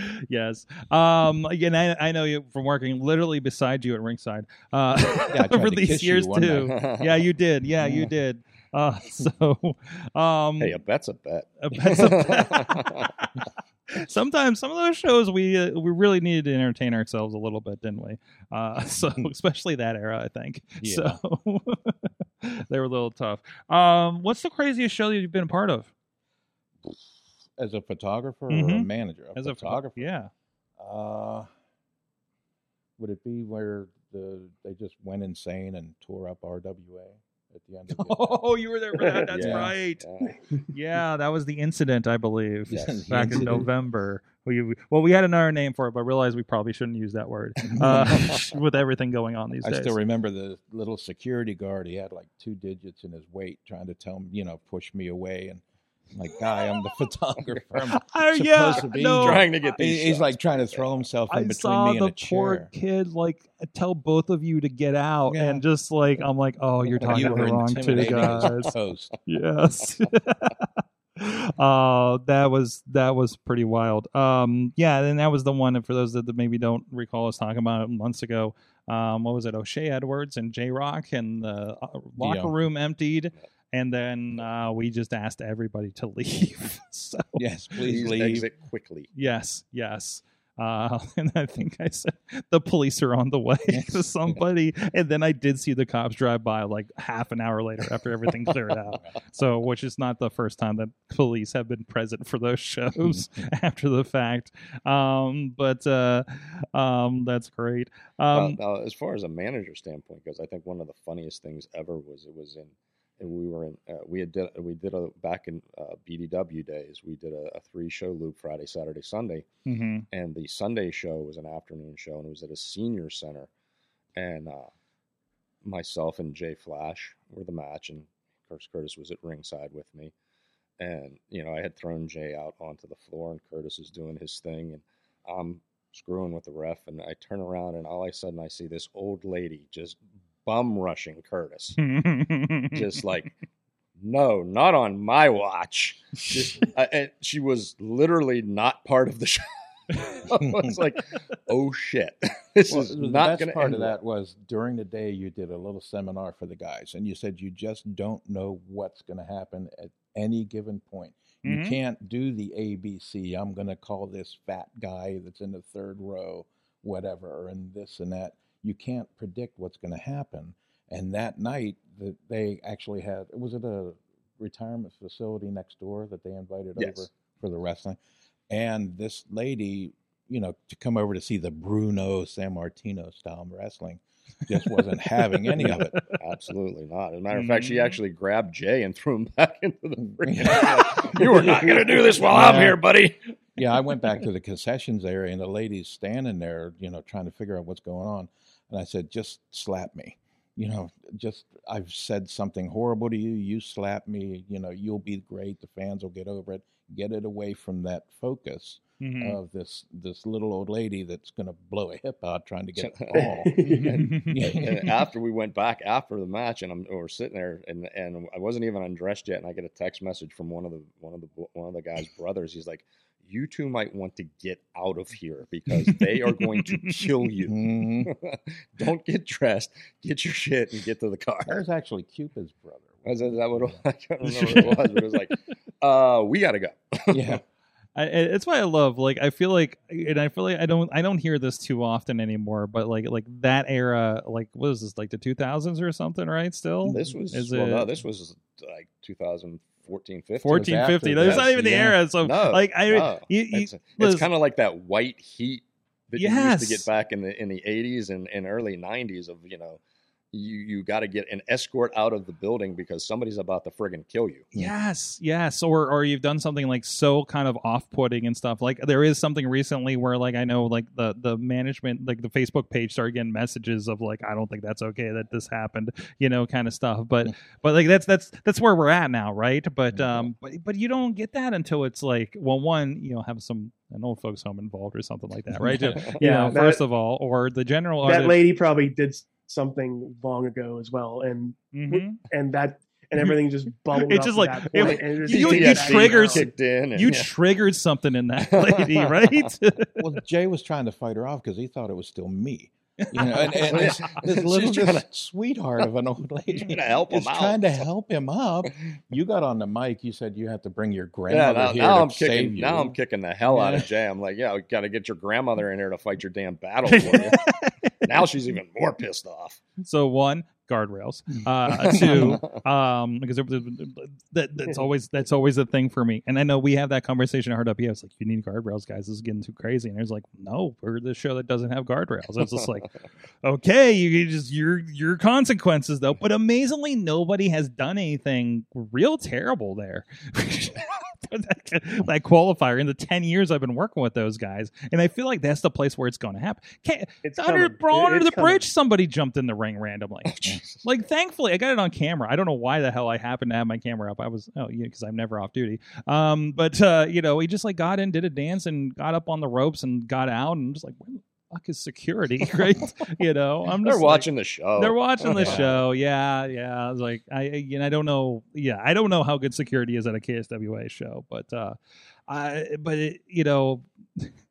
yes. Um. Again, I, I know you from working literally beside you at ringside. Uh, Yeah, over these years too. Yeah, you did. Yeah, you did. Uh. So. Um. hey, a bet's a bet. a bet's a bet. Sometimes some of those shows we uh, we really needed to entertain ourselves a little bit, didn't we? Uh, so especially that era, I think. Yeah. So they were a little tough. Um, what's the craziest show that you've been a part of? As a photographer or a Mhm. manager? A As a photographer. yeah. Uh, would it be where the they just went insane and tore up RWA at the end of the Oh, you were there for that. That's Yeah. right. Yeah. Yeah, that was the incident, I believe, Yes. Back in. November. We, we- well, we had another name for it, but realized we probably shouldn't use that word uh, with everything going on these I days. I still remember the little security guard. He had like two digits in his weight, trying to tell him, you know, push me away. And like, guy, I'm the photographer. I'm supposed yeah, to be no. Trying to get these He's shots. like trying to throw himself in I between saw me the and a poor chair. kid like tell both of you to get out, Yeah. and just like I'm like, oh, you're talking you to the wrong two guys. toast. yes. uh that was that was pretty wild. Um yeah, and that was the one and for those that, that maybe don't recall us talking about it months ago. Um what was it? O'Shay Edwards and J Rock and the uh, locker Yeah. room emptied and then uh we just asked everybody to leave. so Yes, please Please leave. exit quickly. Yes, yes. Uh, and I think I said the police are on the way to somebody, and then I did see the cops drive by like half an hour later after everything cleared out. So, which is not the first time that police have been present for those shows after the fact. Um, but uh, um, that's great. Um, now, now, as far as a manager standpoint goes, I think one of the funniest things ever was it was in, and we were in, uh, we had did, we did a back in uh, BDW days. We did a, a three show loop Friday, Saturday, Sunday, mhm. and the Sunday show was an afternoon show, and it was at a senior center, and uh, myself and Jay Flash were the match, and of course Curtis was at ringside with me, and you know I had thrown Jay out onto the floor, and Curtis is doing his thing, and I'm screwing with the ref, and I turn around, and all of a sudden I see this old lady just bum rushing Curtis, just like. No, not on my watch. Just, I, and she was literally not part of the show. I was like, "Oh shit, this Well, is the not best going to part end of well." that was during the day you did a little seminar for the guys, and you said you just don't know what's going to happen at any given point. Mhm. You can't do the ABC. I'm going to call this fat guy that's in the third row, whatever, and this and that. You can't predict what's going to happen. And that night, that they actually had was it a retirement facility next door that they invited Yes. over for the wrestling, and this lady, you know, to come over to see the Bruno Sammartino style wrestling, just wasn't having any of it. Absolutely not. As a matter of fact, she Mhm. actually grabbed Jay and threw him back into the ring. Like, you are not going to do this while I'm here, buddy. yeah, I went back to the concessions area, and the lady's standing there, you know, trying to figure out what's going on. And I said, "Just slap me, you know. Just I've said something horrible to you. You slap me, you know. You'll be great. The fans will get over it. Get it away from that focus Mhm. of this this little old lady that's going to blow a hip out trying to get a ball." and after we went back after the match, and I'm we're sitting there, and and I wasn't even undressed yet, and I get a text message from one of the one of the one of the guy's brothers. He's like, "You two might want to get out of here because they are going to kill you. Mhm. Don't get dressed, get your shit, and get to the That car." was actually Cupid's brother. Was that, that what it was? I can't remember what it was, but it was like, uh, "We got to go." Yeah. I, I- it's why I love like I feel like and I feel like I don't I don't hear this too often anymore but like like that era like what is this like the 2000s or something right still This was Is well, no, this was like 2014, 15. 14 after 50 that's this, not even the yeah. era so No, like I no. you, you, it's, it's kind of like that white heat that you used to get back in the in the 80s and, and early 90s of you know you you got to get an escort out of the building because somebody's about to friggin' kill you. Yes, yes. Or or you've done something like so kind of off putting and stuff. Like there is something recently where like I know like the the management like the Facebook page started getting messages of like I don't think that's okay that this happened, you know, kind of stuff. But but like that's that's that's where we're at now, right? But um but but you don't get that until it's like well one, you know, have some an old folks home involved or something like that, right? You Yeah, know, that- first of all, or the general that artist- lady probably did s- something long ago as well, and Mhm. and that and everything just bubbled. It up just like- it- point, and it was you- just you like, triggers- kicked in. And, you yeah. triggered something in that lady, right? well, Jay was trying to fight her off because he thought it was still me. You know, and, and this, this She's little trying this sweetheart of an old lady trying to help him is out. trying to help him up. You got on the mic. You said you had to bring your yeah, grandmother now, here now to I'm save kicking. you. Now I'm kicking the hell out of Jay. I'm like, yeah, we got to get your grandmother in here to fight your damn battle for you. now she's even more pissed off. So one guardrails. Uh, two, um, because it, that, that's always that's always a thing for me. And I know we have that conversation at Hard Up. Yeah, it's like you need guardrails, guys. This is getting too crazy. And it's like, no, we're the show that doesn't have guardrails. It's just like, okay, you can just your your consequences though. But amazingly, nobody has done anything real terrible there. that, that qualifier in the 10 years I've been working with those guys. And I feel like that's the place where it's going to happen. Can't, It's under, coming. bro, It- under the coming. bridge, somebody jumped in the ring randomly. like, thankfully, I got it on camera. I don't know why the hell I happened to have my camera up. I was, oh, yeah, because I'm never off duty. Um, but, uh, you know, he just like got in, did a dance, and got up on the ropes and got out, and I'm just like, where the fuck is security? right? you know, I'm They're just like- watching the show. they're watching the show. Yeah, yeah. I was like, I and I don't know. Yeah, I don't know how good security is at a KSWA show, but uh, I but it, you know,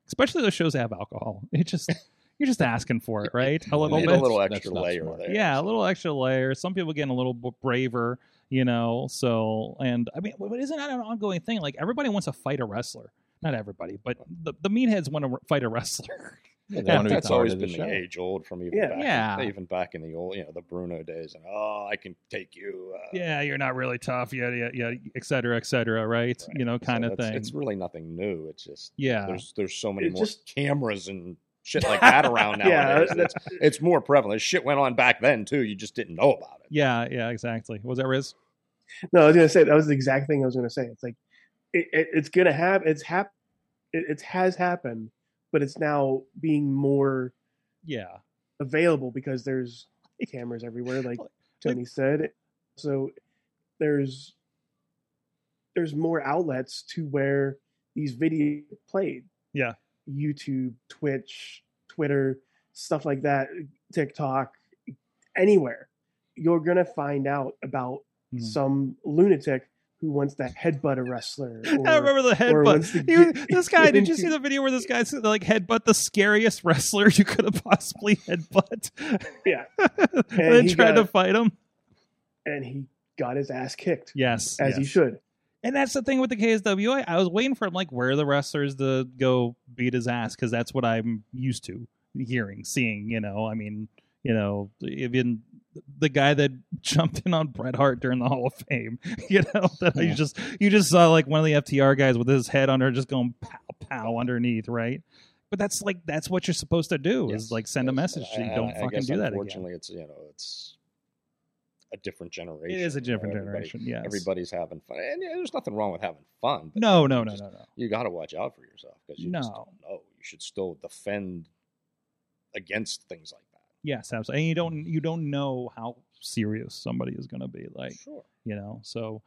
especially those shows that have alcohol. It just you're just asking for it, right? A little bit. a little That's extra layer smart. there. Yeah, a little extra layer. Some people getting a little b- braver, you know. So, and I mean, but isn't that an ongoing thing? Like everybody wants to fight a wrestler. Not everybody, but the, the meatheads want to r- fight a wrestler. Yeah, they Yeah, want to be That's always of the been the age old from even Yeah. back Yeah. In, even back in the old you know the Bruno days and oh I can take you uh, yeah, you're not really tough. Yeah, yeah, yeah, et cetera, et cetera. Right? Right. You know, So kind of thing. It's really nothing new. It's just yeah. there's there's so many It more just- cameras and shit like that around now. Yeah, it's, it's more prevalent. Shit went on back then too. You just didn't know about it. Yeah, yeah, exactly. Was that Riz? No, I was gonna say that was the exact thing I was gonna say. It's like it, it, it's gonna have it's hap it, it has happened, but it's now being more Yeah. available because there's cameras everywhere, like Tony said. So there's there's more outlets to where these videos played. Yeah. YouTube, Twitch, Twitter, stuff like that, TikTok, anywhere. You're gonna find out about Mhm. some lunatic who wants to headbutt a wrestler. Or, I remember the headbutt. to He this guy, did you see the video where this guy's like headbutt the scariest wrestler you could have possibly headbutt? Yeah. and And then he tried to fight him. and he got his ass kicked Yes. as he should. And that's the thing with the KSWA. I was waiting for him, like where are the wrestlers to go beat his ass because that's what I'm used to hearing, seeing. You know, I mean, you know, even the guy that jumped in on Bret Hart during the Hall of Fame. You know, that you just you just saw like one of the FTR guys with his head under, just going pow pow underneath, right? But that's like that's what you're supposed to do is like send a yes. message. And You don't I fucking do that again. It's you know it's a different generation. It is a different generation. Yes. Everybody's having fun, and yeah, there's nothing wrong with having fun. No, no, no, just- no, no. You got to watch out for yourself because you just No. don't know. You should still defend against things like that. Yes, absolutely. And you don't you don't know how serious somebody is going to be. Like Sure. you know so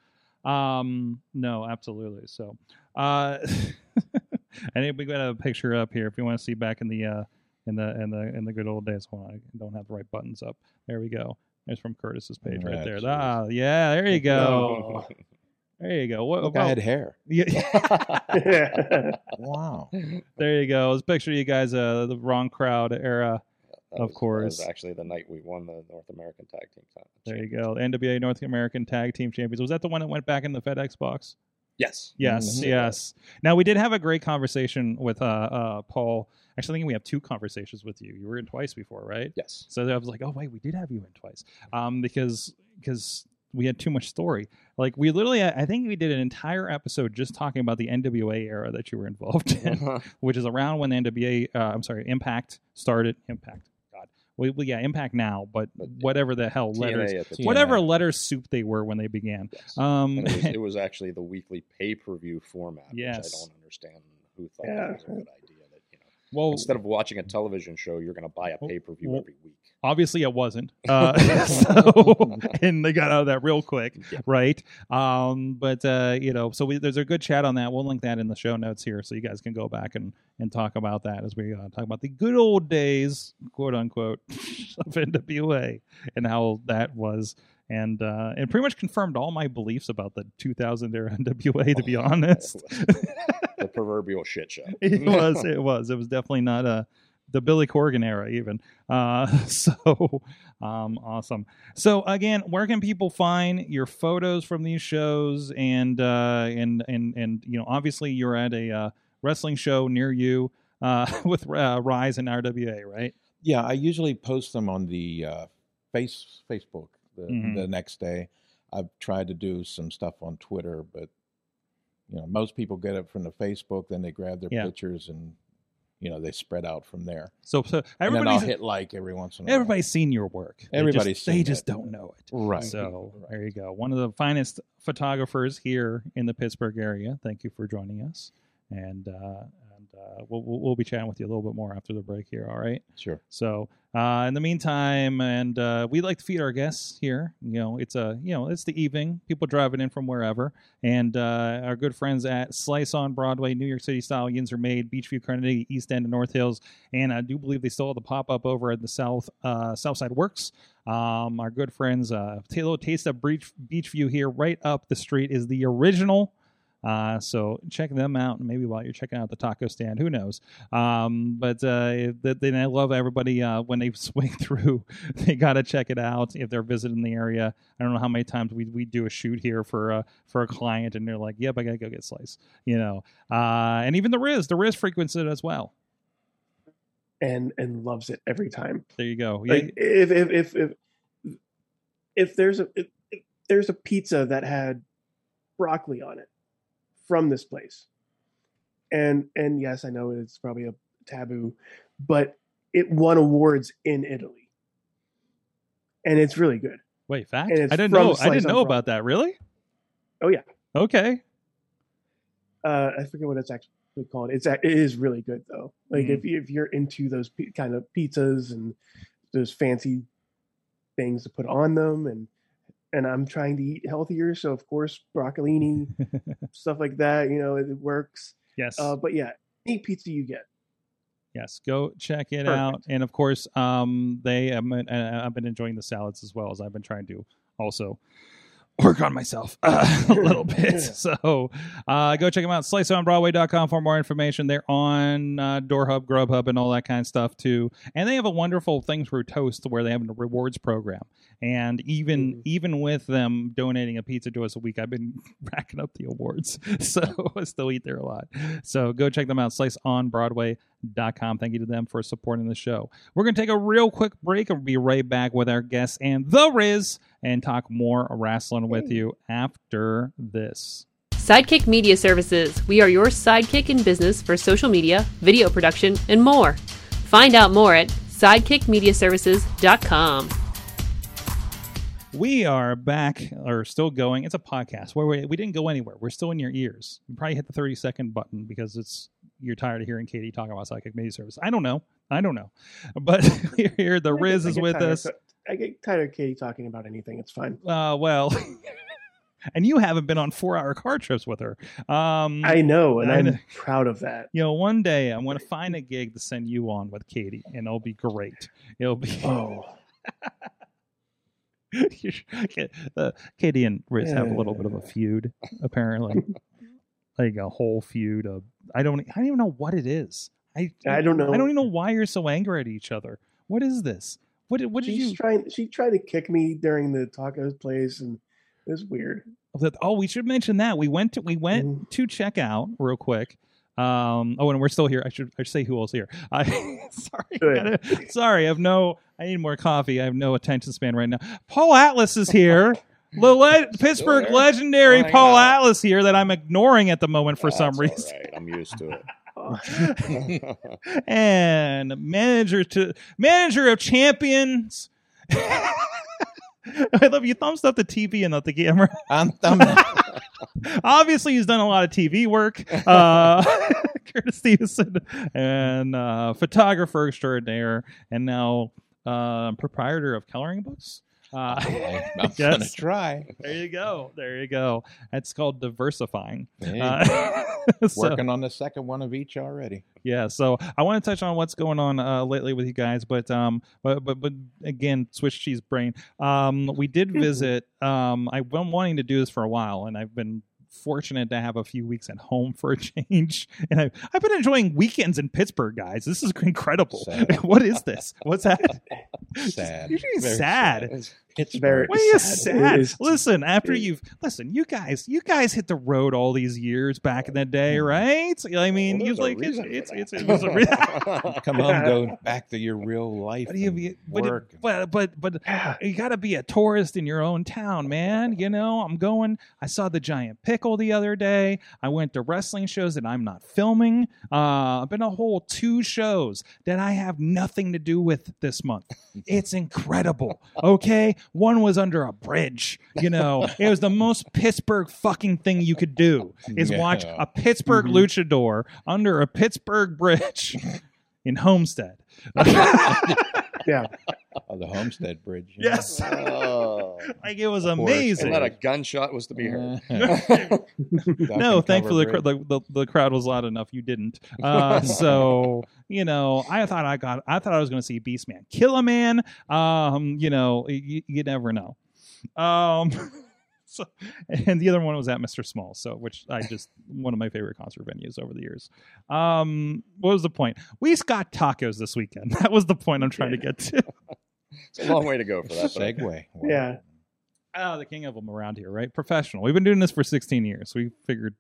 um no absolutely so uh i think we got a picture up here if you want to see back in the uh in the in the in the good old days hold on i don't have the right buttons up there we go there's from curtis's page right there ah yeah there you go there you go what, Look, I had hair. yeah, Wow. there you go let's picture you guys uh the wrong crowd era That Of was- that course. was actually the night we won the North American Tag Team title. there you go nwa north american tag team champions was that the one that went back in the fedex box Yes. Yes, Mhm. yes. Now we did have a great conversation with uh, uh, Paul. Actually, I think we have two conversations with you. You were in twice before, right? Yes. So I was like, oh wait, we did have you in twice, um, because because we had too much story. Like we literally, I think we did an entire episode just talking about the NWA era that you were involved in, which is around when the NWA, uh, I'm sorry, Impact started. Impact, God, well, well, yeah, Impact now, but But whatever the hell TNA letters, the time. whatever letter soup they were when they began. Yes. Um, it, was, it was actually the weekly pay per view format, Yes. which I don't understand who thought Yeah. that was a good idea. That you know, well, instead of watching a television show, you're going to buy a pay per view well, every week. obviously it wasn't. Uh, so and they got out of that real quick right? Um but uh you know so we, there's a good chat on that. We'll link that in the show notes here so you guys can go back and and talk about that as we uh, talk about the good old days quote unquote of nwa and how that was. And uh it pretty much confirmed all my beliefs about the 2000 era nwa to be honest the proverbial shit show. it was it was it was definitely not a the billy corgan era even uh so um awesome so again where can people find your photos from these shows and uh and and and you know obviously you're at a uh, wrestling show near you uh with uh, rise and rwa right Yeah, I usually post them on the uh, face Facebook the, Mhm. the next day. I've tried to do some stuff on Twitter, but you know, most people get it from the Facebook. Then they grab their Yeah. pictures and you know they spread out from there. so so and then I'll everybody's hit like every once in a while. everybody's seen your work Everybody's just, they just don't know it right. So Right. there you go. One of the finest photographers here in the Pittsburgh area. Thank you for joining us, and uh, and uh, we'll, we'll be chatting with you a little bit more after the break here. All right. Sure. So uh, in the meantime, and uh, we like to feed our guests here. You know, it's a you know it's the evening. People driving in from wherever, and uh, our good friends at Slice on Broadway, New York City style yins are made. Beechview, Carnegie, East End, and North Hills, and I do believe they still have the pop up over at the South uh, Southside Works. Um, our good friends, uh, Taylor Taste of Beach Beechview here, right up the street, is the original. Uh, so check them out, maybe while you're checking out the taco stand, who knows? Um, but uh, then I love everybody uh, when they swing through, they gotta check it out if they're visiting the area. I don't know how many times we we do a shoot here for uh, for a client, and they're like, "Yep, I gotta go get slice," you know. Uh, and even the Riz, the Riz frequents it as well. and and loves it every time. There you go. Yeah, Like if if if if, if there's a if, if there's a pizza that had broccoli on it from this place, and and yes, I know it's probably a taboo, but it won awards in Italy, and it's really good. Wait, fact? I didn't know. I didn't know about that. Really? Oh, yeah. Okay. Uh, I forget what it's actually called. It's it is really good though. Like Mhm. if you, if you're into those p- kind of pizzas and those fancy things to put on them, and and I'm trying to eat healthier, so of course broccolini stuff like that, you know, it, works. Yes. Uh, but yeah, any pizza you get, Yes, go check it Perfect. out. And of course, um, they uh, I've been enjoying the salads as well as I've been trying to also work on myself uh, a little bit. So uh, go check them out. SliceOnBroadway.com for more information. They're on uh, DoorHub, Grubhub, and all that kind of stuff too. And they have a wonderful thing through Toast where they have a rewards program. And even Mhm. even with them donating a pizza to us a week, I've been racking up the awards. So I still eat there a lot. So go check them out. SliceOnBroadway.com. Thank you to them for supporting the show. We're going to take a real quick break and we'll be right back with our guests and the Riz and talk more wrestling with you after this. Sidekick Media Services. We are your sidekick in business for social media, video production, and more. Find out more at sidekickmediaservices.com. We are back, or still going. It's a podcast where we, we didn't go anywhere. We're still in your ears. You probably hit the 30 second button because it's you're tired of hearing Katie talk about Sidekick Media Service. I don't know. I don't know. But we're here. The I Riz is with tired us. I get tired of Katie talking about anything. It's fine. Uh, well, and you haven't been on four hour car trips with her. Um, I know, and I I'm proud of that. you know, one day I'm going to find a gig to send you on with Katie, and it'll be great. It'll be. Oh, uh, Katie and Riz have a little bit of a feud, apparently. like a whole feud of I don't I don't even know what it is. I I don't know. I don't even know why you're so angry at each other. What is this? What what did she's you? trying. She tried to kick me during the tacos place, and it was weird. Oh, we should mention that we went to we went Mhm. to check out real quick. Um, oh, and we're still here. I should I should say who else here. I sorry, gotta- sorry. I have no. I need more coffee. I have no attention span right now. Paul Atlas is here. The le- Pittsburgh there? legendary Still Paul hanging out. Atlas here that I'm ignoring at the moment for some That's all reason. right. I'm used to it. and manager to manager of champions. I love you thumbs up the TV and not the camera. I'm, I'm Obviously, he's done a lot of TV work. Uh, Curtis Stevenson and uh, photographer extraordinaire, and now uh, proprietor of coloring books. Uh, I'm gonna try. there you go. There you go. That's called diversifying. Hey, Uh, so- working on the second one of each already. yeah, so I want to touch on what's going on uh, lately with you guys, but um, but but, but again, Swiss cheese brain. Um, we did visit. Um, I've been wanting to do this for a while, and I've been fortunate to have a few weeks at home for a change, and I I've been enjoying weekends in Pittsburgh, guys. This is incredible. Sad. what is this? What's that? Sad. You're Very sad. It's very Why are you sad. sad? It is- listen, after it- you've listen, you guys, you guys hit the road all these years back in the day, right? I mean, Well, you there's like it's it's, it's, it was a re- Come home, go back to your real life. What do you and be? But, it- work. but but but you got to be a tourist in your own town, man. You know, I'm going. I saw the giant pickle the other day. I went to wrestling shows that I'm not filming. Uh, I've been a whole two shows that I have nothing to do with this month. It's incredible. Okay, one was under a bridge. You know, it was the most Pittsburgh fucking thing you could do is watch a Pittsburgh Mhm. luchador under a Pittsburgh bridge in Homestead. Yeah. Oh, the Homestead Bridge. Yes. Oh. like it was course. amazing. Not a gunshot was to be heard. no, thankfully the, cr- the, the the crowd was loud enough. You didn't. Uh, so you know, I thought I got. I thought I was going to see Beastman kill a man. Um, you know, you, you never know. Um, so, and the other one was at Mr. Small. So, which I just one of my favorite concert venues over the years. Um, what was the point? We got tacos this weekend. That was the point I'm trying to get to. It's a long way to go for that. but- Segue. Wow. Yeah. Oh, the king of them around here, right? Professional. We've been doing this for 16 years. We figured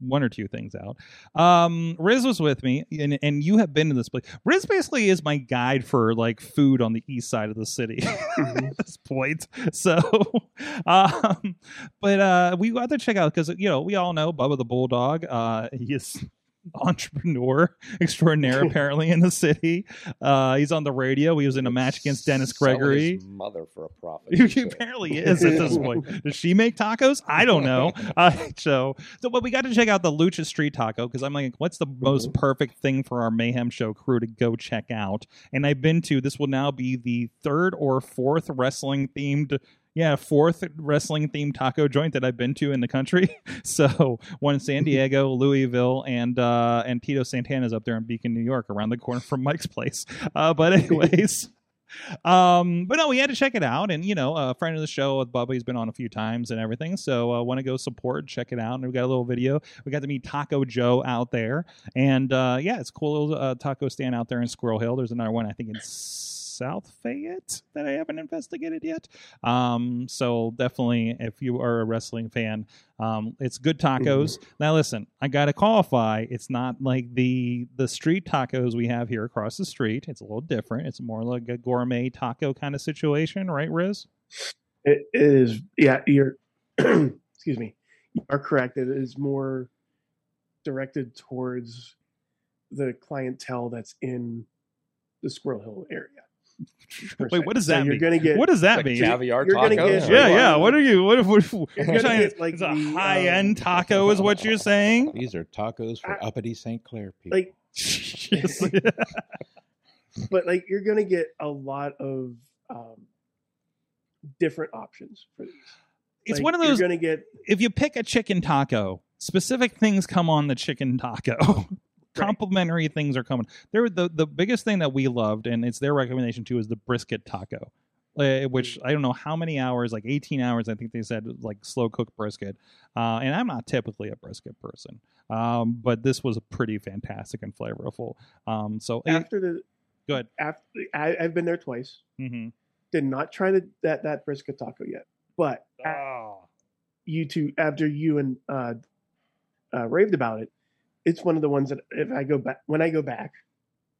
one or two things out. Um, Riz was with me, and, and you have been to this place. Riz basically is my guide for like food on the east side of the city Mhm. at this point. So, um, but uh, we got to check out because you know we all know Bubba the Bulldog. Uh, he is entrepreneur extraordinaire apparently in the city. Uh, he's on the radio. He was in a match against Dennis Gregory. his mother for a profit. He apparently is at this point. Does she make tacos? I don't know. Uh, so, so, but we got to check out the Lucha Street Taco because I'm like, what's the most perfect thing for our Mayhem Show crew to go check out? And I've been to. This will now be the third or fourth wrestling themed. Yeah, fourth wrestling themed taco joint that I've been to in the country. So one in San Diego, Louisville, and uh, and Tito Santana's up there in Beacon, New York, around the corner from Mike's place. Uh, but anyways, um, but no, we had to check it out, and you know, a friend of the show with Bubba, he's been on a few times and everything. So uh, want to go support, check it out, and we got a little video. We got to meet Taco Joe out there, and uh, yeah, it's a cool little uh, taco stand out there in Squirrel Hill. There's another one, I think, in South Fayette that I haven't investigated yet. Um, so definitely, if you are a wrestling fan, um, it's good tacos. Now, listen, I got to qualify. It's not like the the street tacos we have here across the street. It's a little different. It's more like a gourmet taco kind of situation, right, Riz? It, it is. Yeah. You're. excuse me. You are correct. It is more directed towards the clientele that's in the Squirrel Hill area. Per Wait, se. what does So that you're mean? Gonna get, what does that Like mean? caviar You're gonna tacos? get- yeah, yeah. What are you? What? what, what You're you're gonna trying get, like, it's a the, high end um, taco, is what you're saying? These are tacos for I- uppity St. Clair people. like, but like you're gonna get a lot of um, different options for these. it's Like, one of those. You're gonna get if you pick a chicken taco, specific things come on the chicken taco. Complimentary things are coming. There, the the biggest thing that we loved, and it's their recommendation too, is the brisket taco, uh, which I don't know how many hours, like eighteen hours, I think they said, like slow cooked brisket. Uh, and I'm not typically a brisket person, um, but this was a pretty fantastic and flavorful. Um, so after the good. after I, I've been there twice. hmm Did not try the, that that brisket taco yet, but Oh. you two after you and uh, uh, raved about it, it's one of the ones that if I go back when I go back,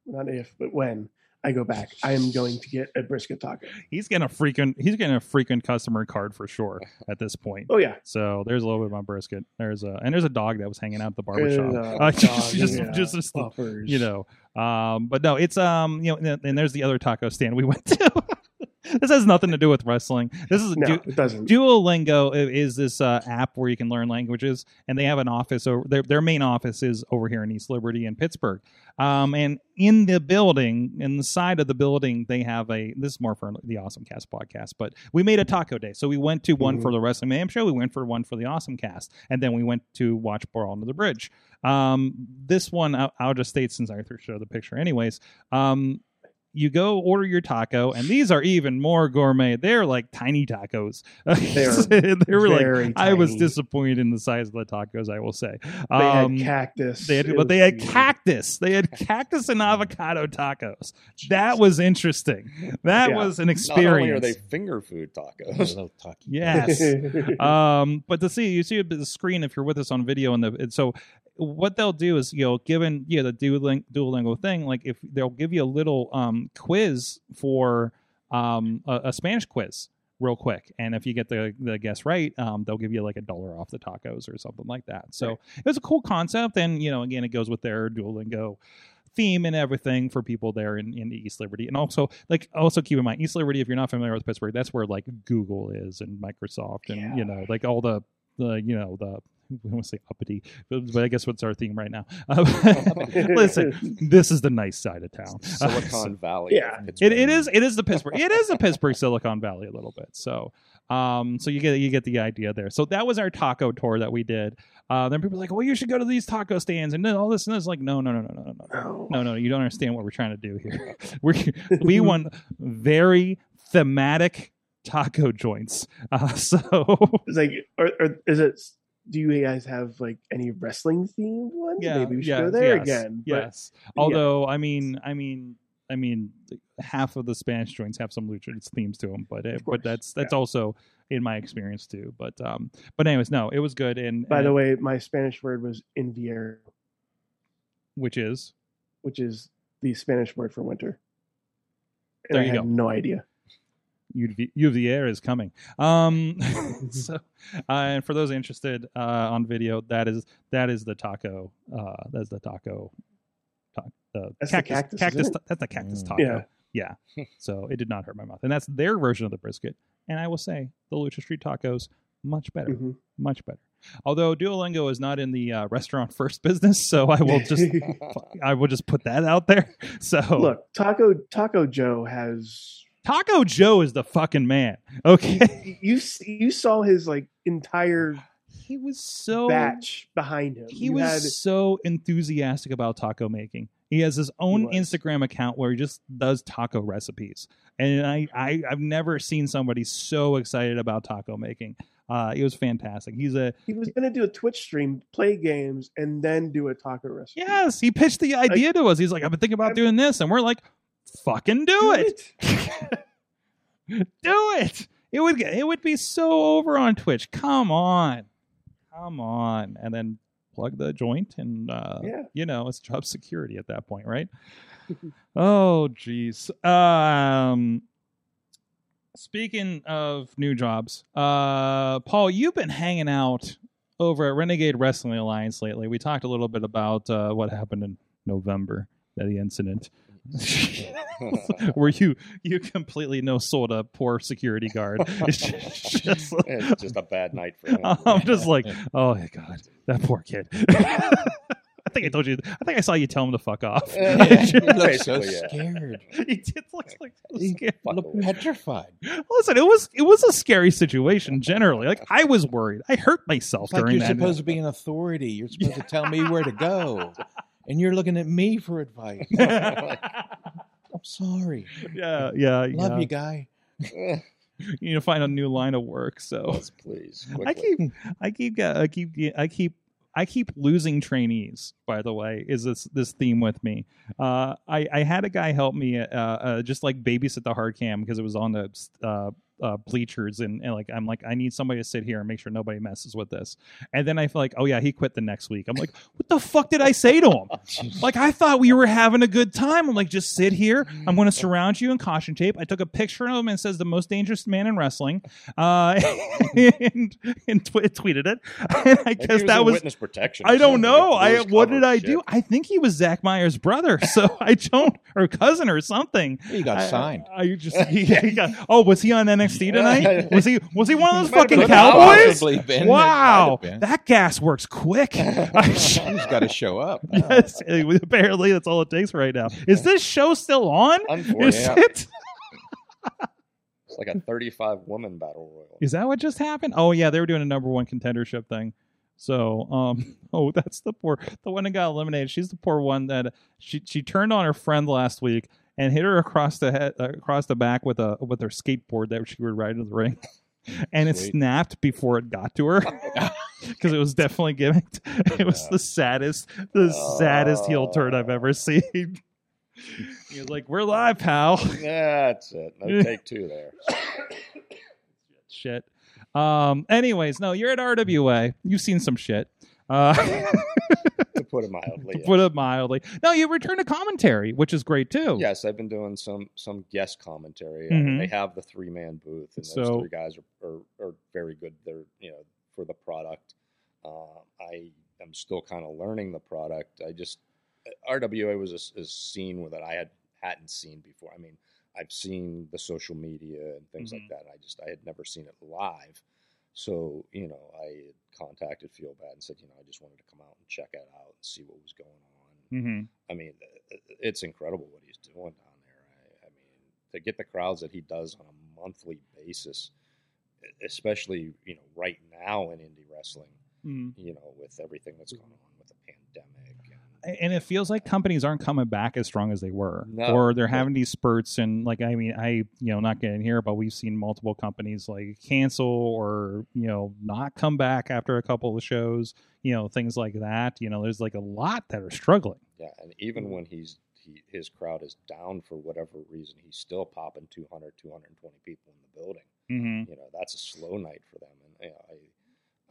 not if but when I go back, I am going to get a brisket taco. He's getting a frequent he's getting a frequent customer card for sure at this point. Oh yeah, So there's a little bit of my brisket. There's a and there's a dog that was hanging out at the barbershop. Uh, just, just, yeah, just, just, you know. Um, but no, it's um, you know, and- and there's the other taco stand we went to. this has nothing to do with wrestling. This is no, du- it doesn't. Duolingo is this uh, app where you can learn languages, and they have an office over their their main office is over here in East Liberty in Pittsburgh. Um, and in the building, in the side of the building, they have a. This is more for the Awesome Cast podcast, but we made a taco day, so we went to one Mhm. for the Wrestling Mayhem show, we went for one for the Awesome Cast, and then we went to watch Brawl Under the Bridge. Um, this one, I'll, I'll just state since I showed the picture, anyways. Um, you go order your taco, and these are even more gourmet. They're like tiny tacos. They are they were like very I was disappointed in the size of the tacos. I will say They Um, had cactus. They had, but they had weird. cactus. They had cactus and avocado tacos. That was interesting. That Yeah. was an Not only experience. are they finger food tacos, Little. Yes. um, but to see you see the screen if you're with us on video and the and so what they'll do is you know given yeah the Duoling, Duolingo thing like if they'll give you a little um, quiz for um, a, a Spanish quiz real quick and if you get the the guess right um, they'll give you like a dollar off the tacos or something like that so Right. it was a cool concept and you know again it goes with their Duolingo theme and everything for people there in, in East Liberty. And also like also keep in mind East Liberty, if you're not familiar with Pittsburgh, that's where like Google is and Microsoft and Yeah. you know, like all the the you know, the I want to say uppity, but, but I guess what's our theme right now? Uh, listen, this is the nice side of town. Uh, Silicon Valley. yeah. it, it is it is the Pittsburgh it is the Pittsburgh Silicon Valley a little bit. So um so you get you get the idea there. So that was our taco tour that we did. Uh, then people are like, well, you should go to these taco stands and then all this and this. Like, no, no, no, no, no, no, no, No. no, no. You don't understand what we're trying to do here. we we want very thematic taco joints. Uh, so It's like, or, or is it? Do you guys have like any wrestling themed ones? yeah, Maybe we should go there yes, again. But Yes. Although I mean, I mean, I mean, half of the Spanish joints have some lucha themes to them, but it, but that's that's also in my experience too. But um, but anyways, no, it was good. And by and- the way, my Spanish word was invierno, which is which is the Spanish word for winter. And There I you had go. no idea. UV, UVair is coming. Um, so, uh, and for those interested uh, on video, that is that is the taco. Uh, that's the taco. ta- the That's the cactus. cactus, isn't cactus it? ta- that's the cactus Mm. taco. Yeah. So it did not hurt my mouth, and that's their version of the brisket. And I will say, the Lucha Street tacos much better, Mhm. much better. Although Duolingo is not in the uh, restaurant first business, so I will just I will just put that out there. So look. Taco Taco Joe has. Taco Joe is the fucking man. Okay. You you saw his like entire He was so batch behind him. he You was had- so enthusiastic about taco making. He has his own. Instagram account where he just does taco recipes, and I, I I've never seen somebody so excited about taco making. Uh, it was fantastic. He's a he was going to do a Twitch stream, play games, and then do a taco recipe. yes. He pitched the idea to us. He's like, I've been thinking about doing this, and we're like, fucking do it. do it. It would get- it would be so over on Twitch. Come on, come on, and then plug the joint and uh, Yeah. you know it's job security at that point, right? oh, jeez. Um, speaking of new jobs, uh, Paul, you've been hanging out over at Renegade Wrestling Alliance lately. We talked a little bit about uh, what happened in November, the incident. where you you completely no sold a poor security guard. It's just, just like- it's just a bad night for him. I'm just like, oh my god, that poor kid. I think I told you. I think I saw you tell him to fuck off. Yeah, You look so yeah. scared. he did look like so scared. Fuck look petrified. Listen, it was it was a scary situation generally. Like I was worried. I hurt myself It's like during you're that. supposed to be an authority. You're supposed to tell me where to go, and you're looking at me for advice. I'm sorry. yeah, yeah, Love yeah. you, guy. You need to find a new line of work. So yes, please. I keep, I keep, I keep, I keep, I keep losing trainees. By the way, is this this theme with me? Uh, I I had a guy help me, uh, uh, just like babysit the hard cam because it was on the uh, bleachers and, and like I'm like I need somebody to sit here and make sure nobody messes with this. And then I feel like, oh yeah, he quit the next week. I'm like, what the fuck did I say to him? like I thought we were having a good time. I'm like, just sit here. I'm going to surround you in caution tape. I took a picture of him and says the most dangerous man in wrestling, uh, and, and tw- tweeted it. And I guess was that was witness protection. I don't know. I what did I Shit. do? I think he was Zach Meyer's brother. So I don't or cousin or something. He got I- signed. I, I just he, he got. Oh, was he on NXT tonight? Was he was he one of those He might have fucking cowboys? Wow, Might have been. that gas works quick. He's got to show up. yes, apparently that's all it takes right now. Is this show still on? Is it? it's like a 35 woman battle royal. Is that what just happened? Oh yeah, they were doing a number one contendership thing. So, um, oh, that's the poor, the one that got eliminated. She's the poor one that she she turned on her friend last week and hit her across the head, uh, across the back with a with her skateboard that she would ride in the ring, and it snapped before it got to her because it was definitely gimmicked. It was the saddest, the saddest heel turn I've ever seen. He was like, "We're live, pal." Yeah, that's it. No take two there. shit. Um. Anyways, no, you're at RWA. You've seen some shit. Uh, put it mildly. to yeah. put it mildly. No, you return to commentary, which is great too. Yes, I've been doing some some guest commentary. Uh, they have the three man booth, and those So- three guys are, are, are very good. They're you know for the product. Uh, I am still kind of learning the product. I just RWA was a scene that I had hadn't seen before. I mean, I've seen the social media and things like Mhm. that. I just I had never seen it live. So you know, I had contacted Feelbad and said, you know, I just wanted to come out and check it out and see what was going on. hmm I mean, it's incredible what he's doing down there. I, I mean, to get the crowds that he does on a monthly basis, especially you know right now in indie wrestling, hmm you know, with everything that's going on with the pandemic. And, it feels like companies aren't coming back as strong as they were, No. or they're having these spurts. And like, I mean, I you know not getting here, but we've seen multiple companies like cancel or you know not come back after a couple of shows. You know, things like that. You know, there's like a lot that are struggling. yeah, and even when he's he, his crowd is down for whatever reason, he's still popping 200, 220 people in the building. Mm-hmm. you know that's a slow night for them and you know,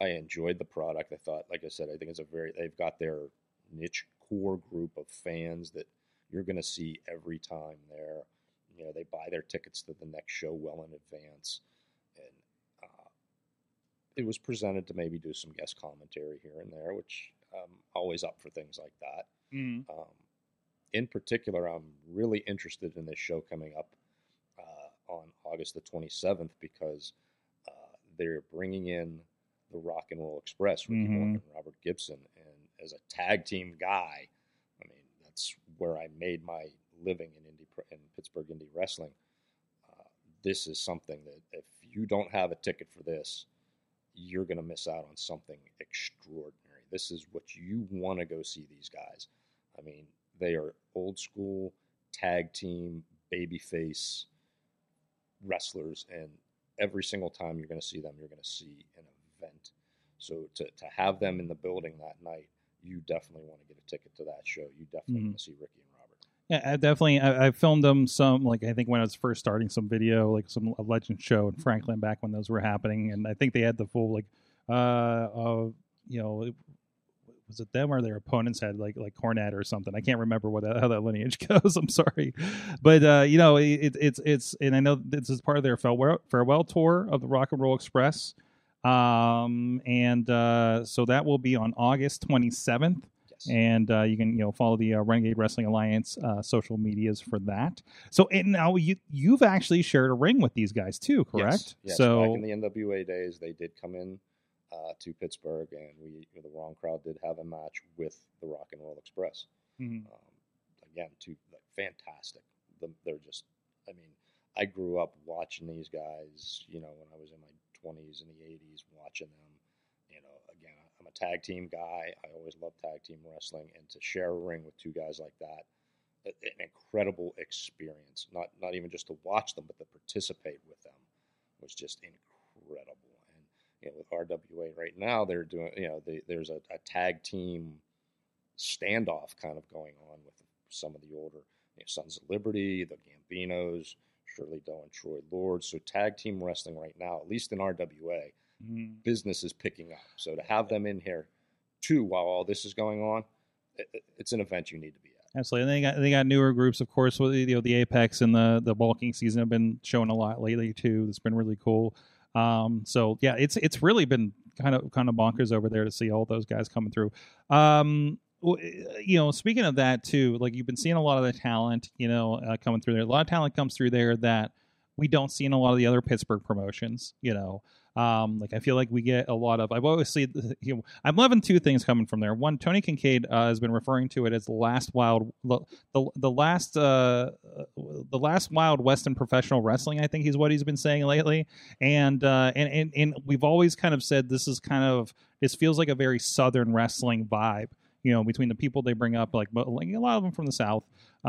i i enjoyed the product i thought like i said i think it's a very they've got their niche core group of fans that you're going to see every time there you know they buy their tickets to the next show well in advance and uh, it was presented to maybe do some guest commentary here and there which i'm always up for things like that Mm-hmm. um, in particular, I'm really interested in this show coming up uh, on August the 27th because uh, they're bringing in the Rock and Roll Express, Ricky Mhm. And Robert Gibson. As a tag team guy, I mean, that's where I made my living in, indie, in Pittsburgh indie wrestling. Uh, this is something that if you don't have a ticket for this, you're going to miss out on something extraordinary. This is what you want to go see these guys. I mean, they are old school tag team babyface wrestlers, and every single time you're going to see them, you're going to see an event. So to, to have them in the building that night, you definitely want to get a ticket to that show. You definitely Mhm. want to see Ricky and Robert. Yeah, I definitely. I, I filmed them some, like I think when I was first starting some video, like some a legend show in Franklin back when those were happening, and I think they had the full like, uh, uh you know, it- was it them or their opponents had like like Cornette or something? I can't remember what that, how that lineage goes. I'm sorry, but uh, you know, it, it's it's and I know this is part of their farewell farewell tour of the Rock and Roll Express, um, and uh, so that will be on August 27th Yes. and uh, you can you know follow the uh, Renegade Wrestling Alliance uh, social medias for that. So and now you you've actually shared a ring with these guys too, correct? Yes. yes. So back in the NWA days, they did come in uh, to Pittsburgh, and we, the Wrong Crowd, did have a match with the Rock and Roll Express. Mhm. Um, again, two like, fantastic. The, they're just, I mean, I grew up watching these guys. You know, when I was in my twenties and the eighties, watching them. You know, again, I'm a tag team guy. I always loved tag team wrestling, and to share a ring with two guys like that, an incredible experience. Not not even just to watch them, but to participate with them was just incredible. And you know, with RWA right now, they're doing you know they, there's a, a tag team standoff kind of going on with some of the older you know, Sons of Liberty, the Gambinos, Shirley Doe and Troy Lord. So tag team wrestling right now, at least in RWA, Mhm. business is picking up. So to have them in here too while all this is going on, it, it- it's an event you need to be at. Absolutely, and they got they got newer groups, of course. With you know the Apex and the the bulking season have been showing a lot lately too. It's been really cool. Um, so yeah, it's it's really been kind of kind of bonkers over there to see all those guys coming through. Um, you know, speaking of that too, like you've been seeing a lot of the talent, you know, uh, coming through there. A lot of talent comes through there that we don't see in a lot of the other Pittsburgh promotions. You know, um, like I feel like we get a lot of. I've always seen. You know, I'm loving two things coming from there. One, Tony Kincaid uh, has been referring to it as the last wild, the the last, uh, the last wild west professional wrestling. I think he's what he's been saying lately, and uh, and and and we've always kind of said this is kind of this feels like a very southern wrestling vibe. You know, between the people they bring up, like, like a lot of them from the south, uh,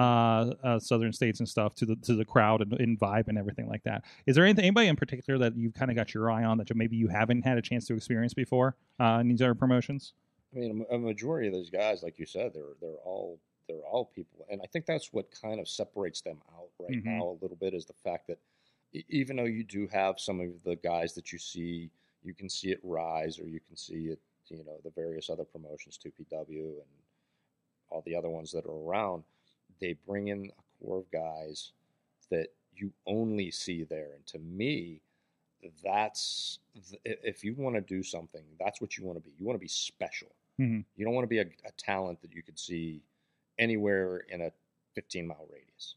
uh, southern states and stuff, to the to the crowd and, and vibe and everything like that. Is there anything, anybody in particular that you've kind of got your eye on that you- maybe you haven't had a chance to experience before uh, in these other promotions? I mean, a, majority of those guys, like you said, they're they're all they're all people, and I think that's what kind of separates them out right Mhm. now a little bit is the fact that even though you do have some of the guys that you see, you can see it rise, or you can see it, you know, the various other promotions, 2PW and all the other ones that are around. They bring in a core of guys that you only see there, and to me, that's th- if you want to do something, that's what you want to be. You want to be special. Mhm. You don't want to be a, a talent that you could see anywhere in a 15 mile radius.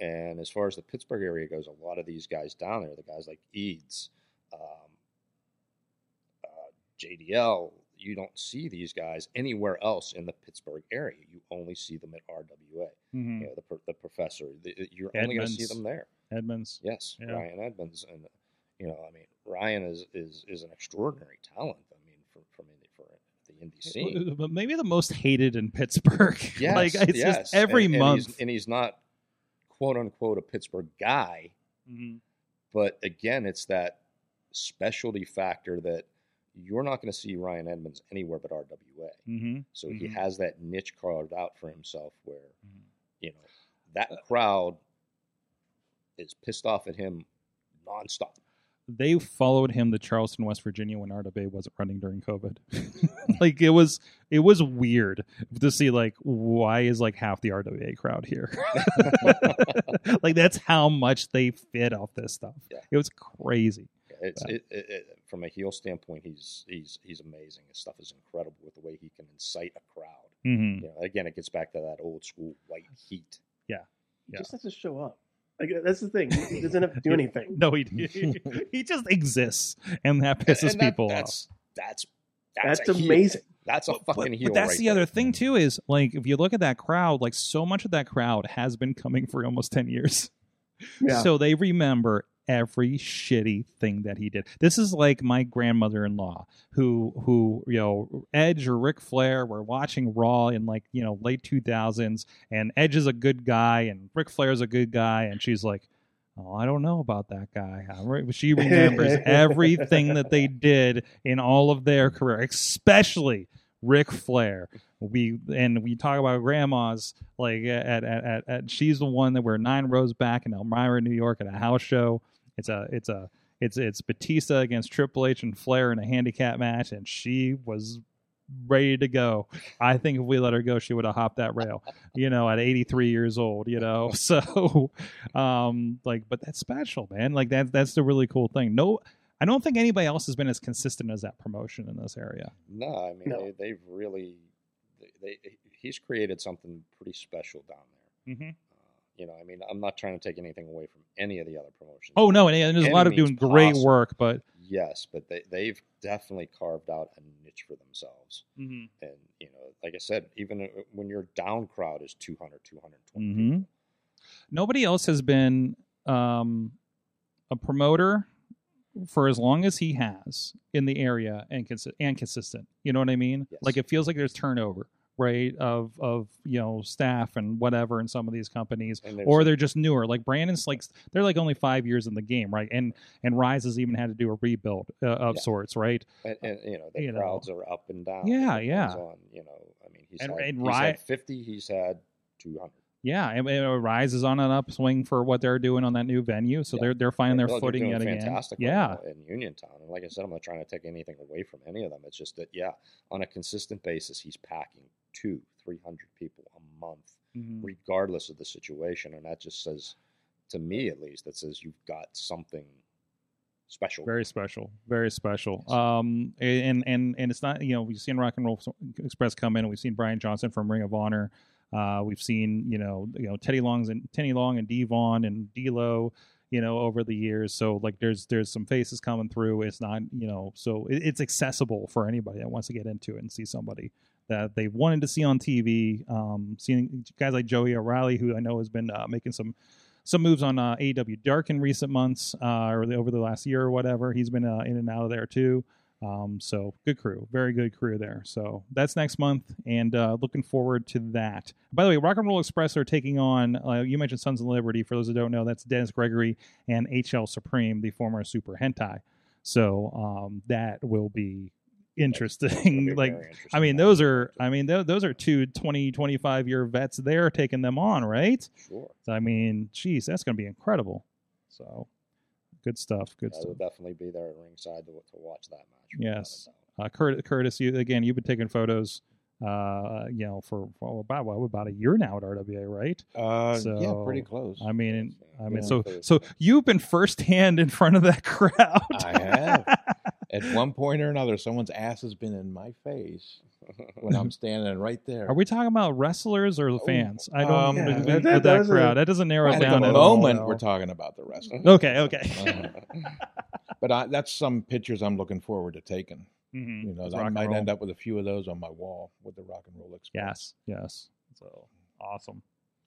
And as far as the Pittsburgh area goes, a lot of these guys down there, the guys like Eads, um, uh, JDL, you don't see these guys anywhere else in the Pittsburgh area. You only see them at RWA. Mm-hmm. You know, the, the professor, the, you're only going to see them there. Edmonds. Yes, Yeah. Ryan Edmonds, and you know, I mean, Ryan is is is an extraordinary talent. I mean, for from indie for the indie scene. But maybe the most hated in Pittsburgh. Yes, like it's yes. just every and, and month. he's, and he's not quote unquote a Pittsburgh guy, Mhm. but again, it's that specialty factor that you're not going to see Ryan Edmonds anywhere but RWA. Mhm. So he Mhm. has that niche carved out for himself where, Mhm. you know, that crowd is pissed off at him nonstop. They followed him to Charleston, West Virginia when RWA wasn't running during COVID. like it was it was weird to see like why is like half the RWA crowd here? like that's how much they fit off this stuff. Yeah. It was crazy. It's it, it, it, from a heel standpoint, he's he's he's amazing. His stuff is incredible with the way he can incite a crowd. hmm You know, again, it gets back to that old school white heat. Yeah, He Yeah. just has to show up. Like that's the thing. He doesn't have to do anything. No, he he just exists, and that pisses And that- people off. that's, That's that's That's a heel. amazing. That's a But- fucking heel. but that's right the there. other thing too is like if you look at that crowd, like so much of that crowd has been coming for almost ten years. Yeah. So they remember every shitty thing that he did. This is like my grandmother-in-law who who you know Edge or Ric Flair were watching Raw in like you know late 2000s and Edge is a good guy and Ric Flair is a good guy and she's like Oh, I don't know about that guy. She remembers everything that they did in all of their career, especially Ric Flair. We and we talk about grandmas like at at, at, at she's the one that we're nine rows back in Elmira, New York, at a house show. It's a it's a it's it's Batista against Triple H and Flair in a handicap match, and she was ready to go. I think if we let her go, she would have hopped that rail. You know, at 83 years old. You know, so um, like, but that's special, man. Like that that's the really cool thing. No. I don't think anybody else has been as consistent as that promotion in this area. No, I mean No. They, they've really they, they he's created something pretty special down there. Mm-hmm. You know, I mean, I'm not trying to take anything away from any of the other promotions. Oh no, and, and there's a lot of doing great possible. work, but yes, but they they've definitely carved out a niche for themselves. Mhm. And you know, like I said, even uh, when your down crowd is 200, 220 Mhm. people, nobody else has been um, a promoter for as long as he has in the area and consi- and consistent. You know what I mean? Yes. Like it feels like there's turnover, right? Of of you know staff and whatever in some of these companies, or they're just newer. Like Brandon's like they're like only five years in the game, right? And and Rise has even had to do a rebuild uh, of Yeah. sorts, right? and, and you know the you know. crowds are up and down. Yeah, yeah. On, you know, I mean, he's And- had, and he's Ry- had 50, he's had 200. Yeah, and, and Rise is on an upswing for what they're doing on that new venue, so Yeah. they're they're finding their footing yet again. fantastic Yeah, in Uniontown. And like I said, I'm not trying to take anything away from any of them. It's just that, yeah, on a consistent basis, he's packing two, three hundred people a month, Mhm. regardless of the situation, and that just says, to me at least, that says you've got something special. very special, very special. Um, and and and it's not you know we've seen Rock and Roll Express come in, and we've seen Brian Johnson from Ring of Honor. Uh, we've seen you know you know Teddy Long's and Teddy Long and Devon and D'Lo, you know over the years. So like there's there's some faces coming through. It's not you know so it, it's accessible for anybody that wants to get into it and see somebody that they wanted to see on TV. Um, seeing guys like Joey O'Reilly, who I know has been uh, making some some moves on uh, AEW Dark in recent months uh, or the, over the last year or whatever. He's been uh, in and out of there too. Um, so good crew, very good crew there. So that's next month, and uh, looking forward to that. By the way, Rock and Roll Express are taking on. Uh, you mentioned Sons of Liberty. For those who don't know, that's Dennis Gregory and HL Supreme, the former Super Hentai. So um, that will be interesting. like interesting I mean, those are, I mean, th- those are two 20, 25 year vets. They're taking them on, right? Sure. So, I mean, geez, that's going to be incredible. So, good stuff. Good I stuff. will definitely be there at ringside to, to watch that match. Yes. Uh, Curtis, Curtis, you again, you've been taking photos, uh, you know, for, for about well, about a year now at RWA, right? Uh, yeah, pretty close. I mean, Yeah. I mean, Yeah. so so you've been firsthand in front of that crowd. I have. At one point or another, someone's ass has been in my face when I'm standing right there. Are we talking about wrestlers or the Oh, fans? I don't um, Yeah, with that- that, that crowd. that doesn't narrow At down the at all. moment, though. we're talking about the wrestling. Okay, okay. Uh-huh. but I, that's some pictures I'm looking forward to taking. Mhm. You know, I might end up with a few of those on my wall with the Rock and Roll experience. Yes, yes. So awesome,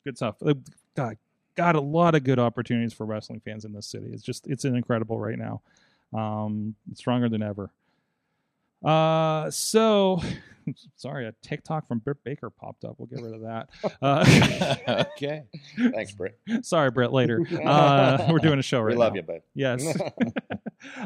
good stuff. Uh, God, got a lot of good opportunities for wrestling fans in this city. It's just it's incredible right now. Um, stronger than ever. Uh, so sorry, a TikTok from Britt Baker popped up. We'll get rid of that. Uh, okay. Thanks, Britt. sorry, Britt. Later. Uh, we're doing a show right we love now. you, babe. Yes.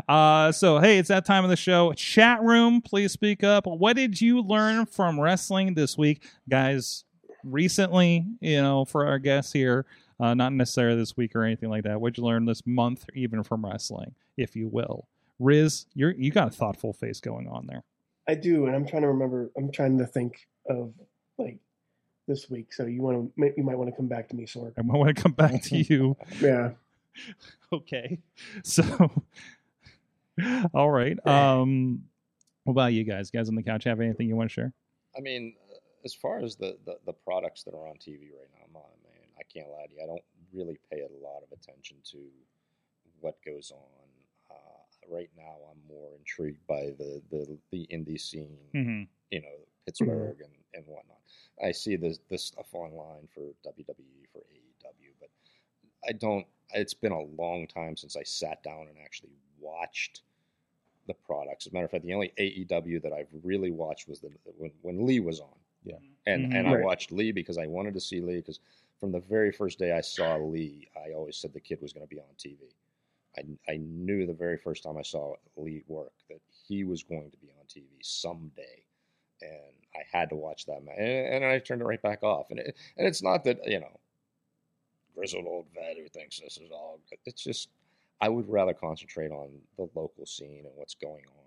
uh, so, hey, it's that time of the show. Chat room, please speak up. What did you learn from wrestling this week? Guys, recently, you know, for our guests here, uh, not necessarily this week or anything like that. What'd you learn this month, even from wrestling, if you will? Riz, you're you got a thoughtful face going on there. I do, and I'm trying to remember. I'm trying to think of like this week. So you want to, you might want to come back to me, Sorg. I might want to come back to you. Yeah. okay. So, all right. Um, what about you guys? Guys on the couch have anything you want to share? I mean, uh, as far as the, the, the products that are on TV right now, I'm on, man, I can't lie to you. I don't really pay a lot of attention to what goes on. Uh, right now, I'm more intrigued by the, the, the indie scene, Mm-hmm. you know, Pittsburgh and, and whatnot. I see the this stuff online for WWE, for AEW, but I don't, it's been a long time since I sat down and actually watched the products. As a matter of fact, the only AEW that I've really watched was the when, when Lee was on. Yeah. And Mhm. and I watched Lee because I wanted to see Lee because from the very first day I saw Lee, I always said the kid was going to be on TV. I, I knew the very first time I saw Lee work that he was going to be on TV someday, and I had to watch that. And, and I turned it right back off. And it, and it's not that you know, grizzled old vet who thinks this is all. It's just I would rather concentrate on the local scene and what's going on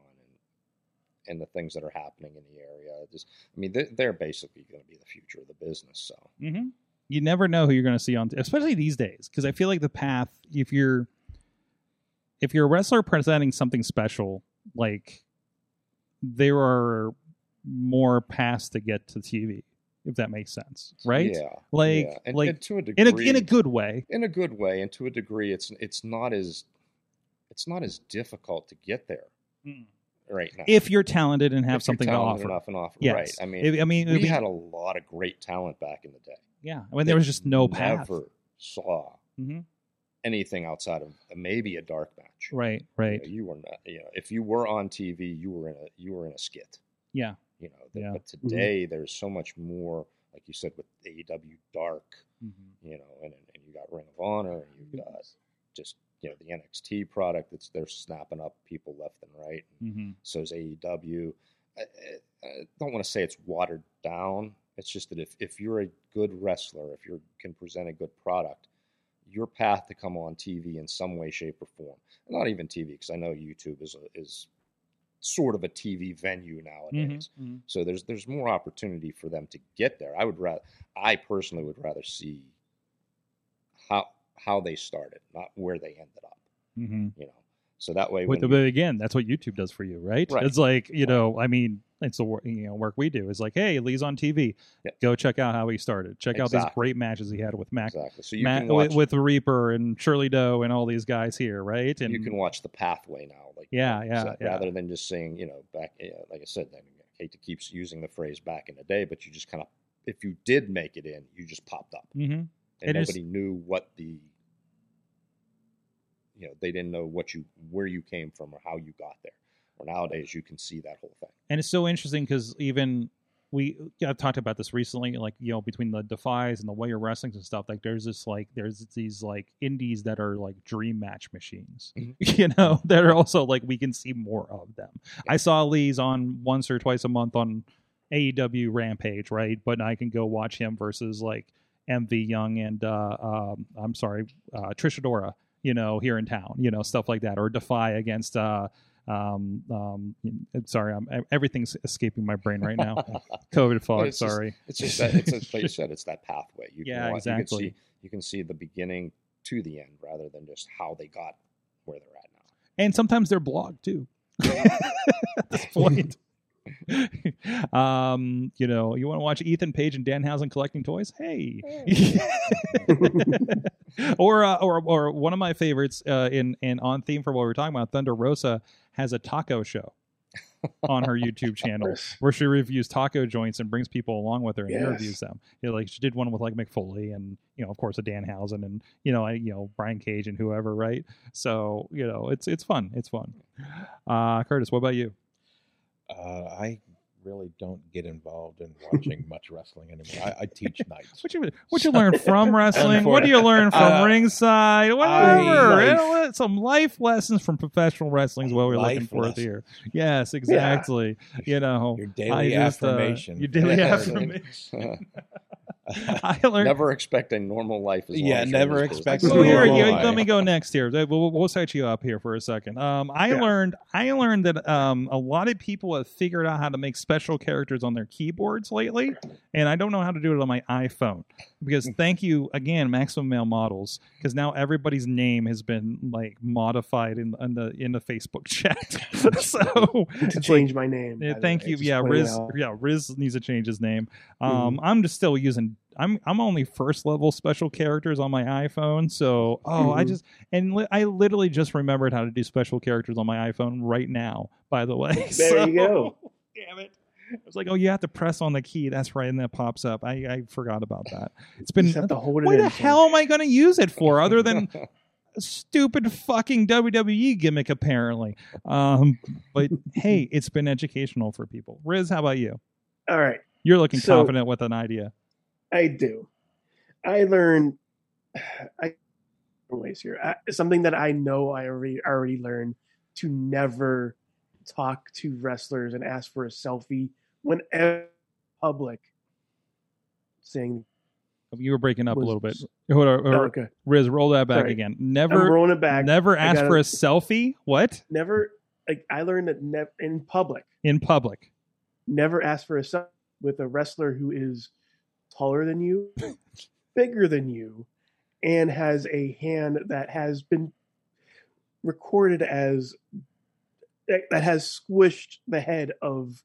and the things that are happening in the area. Just, I mean, they're basically going to be the future of the business. So Mm-hmm. You never know who you're going to see on, especially these days, because I feel like the path. If you're, if you're a wrestler presenting something special, like there are more paths to get to TV, if that makes sense, right? Yeah, Like, yeah. And, like and to a degree, in a in a good way. in a good way, and to a degree, it's it's not as it's not as difficult to get there mm. Right now. If you're talented and have If something to offer. enough and offer, Yes. right? I mean, If- I mean, we be- had a lot of great talent back in the day. yeah, when there was just no path. Never saw Mhm. anything outside of maybe a dark match. Right, You right. know, You, were not. You know, if you were on TV, you were in a you were in a skit. Yeah. You know, th- Yeah. but today there's so much more. Like you said with AEW Dark, Mm-hmm. you know, and and you got Ring of Honor, and you've got just you know the NXT product that's they're snapping up people left and right. Mm-hmm. So is AEW. I, I, I don't want to say it's watered down It's just that if, if you're a good wrestler, if you can present a good product, your path to come on TV in some way, shape, or form, not even TV, because I know YouTube is a, is sort of a TV venue nowadays. Mhm. So there's there's more opportunity for them to get there. I would rather, I personally would rather see how how they started, not where they ended up. Mhm. You know, so that way, With the, you- but again, that's what YouTube does for you, right? Right. It's like you know, I mean, it's the you know work we do. Is like, hey, Lee's on TV. Go check out how he started. Check out these great matches he had with Mac, exactly. So you Mac with, with Reaper and Shirley Doe and all these guys here, right? And you can watch the pathway now, like Yeah, yeah, said, yeah. rather than just saying, you know, back, yeah, like I said, I hate to keep using the phrase back in the day, but you just kind of, if you did make it in, you just popped up, Mhm. And It is- nobody knew what the, you know, they didn't know what you, where you came from or how you got there. Or nowadays, you can see that whole thing. and it's so interesting because even we yeah, I've talked about this recently, like you know, between the Defies and the Way of Wrestlings and stuff. Like, there's this like there's these like indies that are like dream match machines, Mhm. you know, that are also like we can see more of them. I saw Lee's on once or twice a month on AEW Rampage, right? But I can go watch him versus like MV Young and uh, um, I'm sorry, uh, Trish Adora, you know, here in town, you know, stuff like that, or Defy against. Uh, um, um, sorry, I'm, everything's escaping my brain right now. COVID fog. it's just- sorry. It's just that, it's just, like you said, it's that pathway. You Yeah, can, exactly. You can, see, you can see the beginning to the end rather than just how they got where they're at now. and sometimes they're blogged too. At this point, um, you know, you want to watch Ethan Page and Danhausen collecting toys? Hey, or uh, or or one of my favorites uh, in in on theme for what we're talking about. Thunder Rosa has a taco show on her YouTube channel where she reviews taco joints and brings people along with her and Yes. interviews them. You know, like she did one with like Mick Foley and you know, of course, a Danhausen and you know, I, you know, Brian Cage and whoever, right? So you know, it's it's fun. It's fun. Uh, Curtis, what about you? Uh, I really don't get involved in watching much wrestling anymore. I, I teach nights. What you what you learn from wrestling? What do you learn from Uh, ringside? I- Whatever. life. Some life lessons from professional wrestling is what we're looking for lessons. here. Yes, exactly. You know, Your I daily just, uh, affirmation. your daily affirmation. I learned. never expect a normal life. As long Yeah, as never expect business. Well, to here, normal here, life. let me go next here. We'll, we'll set you up here for a second. Um, I Yeah. learned I learned that um, a lot of people have figured out how to make special characters on their keyboards lately, and I don't know how to do it on my iPhone. Because thank you again, Maximum Male Models, because now everybody's name has been like modified in, in the in the Facebook chat. so to it's like- change my name. yeah, thank you. Yeah, Riz. out. Yeah, Riz needs to change his name. Um, Mhm. I'm just still using. I'm I'm only first level special characters on my iPhone. So oh, I Mhm. just and li- I literally just remembered how to do special characters on my iPhone right now. By the way, There you go. Damn it. I was like, oh, you have to press on the key. That's right, and that pops up. I, I forgot about that. It's been. just have to hold it What the hell am I going to use it for, other than stupid fucking WWE gimmick? Apparently, um, but hey, it's been educational for people. Riz, how about you? All right, You're looking So- confident with an idea. I do. I learned. I ways here. I, something that I know I already already learned to never talk to wrestlers and ask for a selfie whenever public. Saying, You were breaking up a little bit. Hold on, oh, okay, Riz, roll that back Sorry. again. I'm Never, rolling it back. never ask gotta- for a selfie. What Never. Like I learned that in public, in public? never ask for a selfie with a wrestler who is taller than you, bigger than you, and has a hand that has been recorded as that that has squished the head of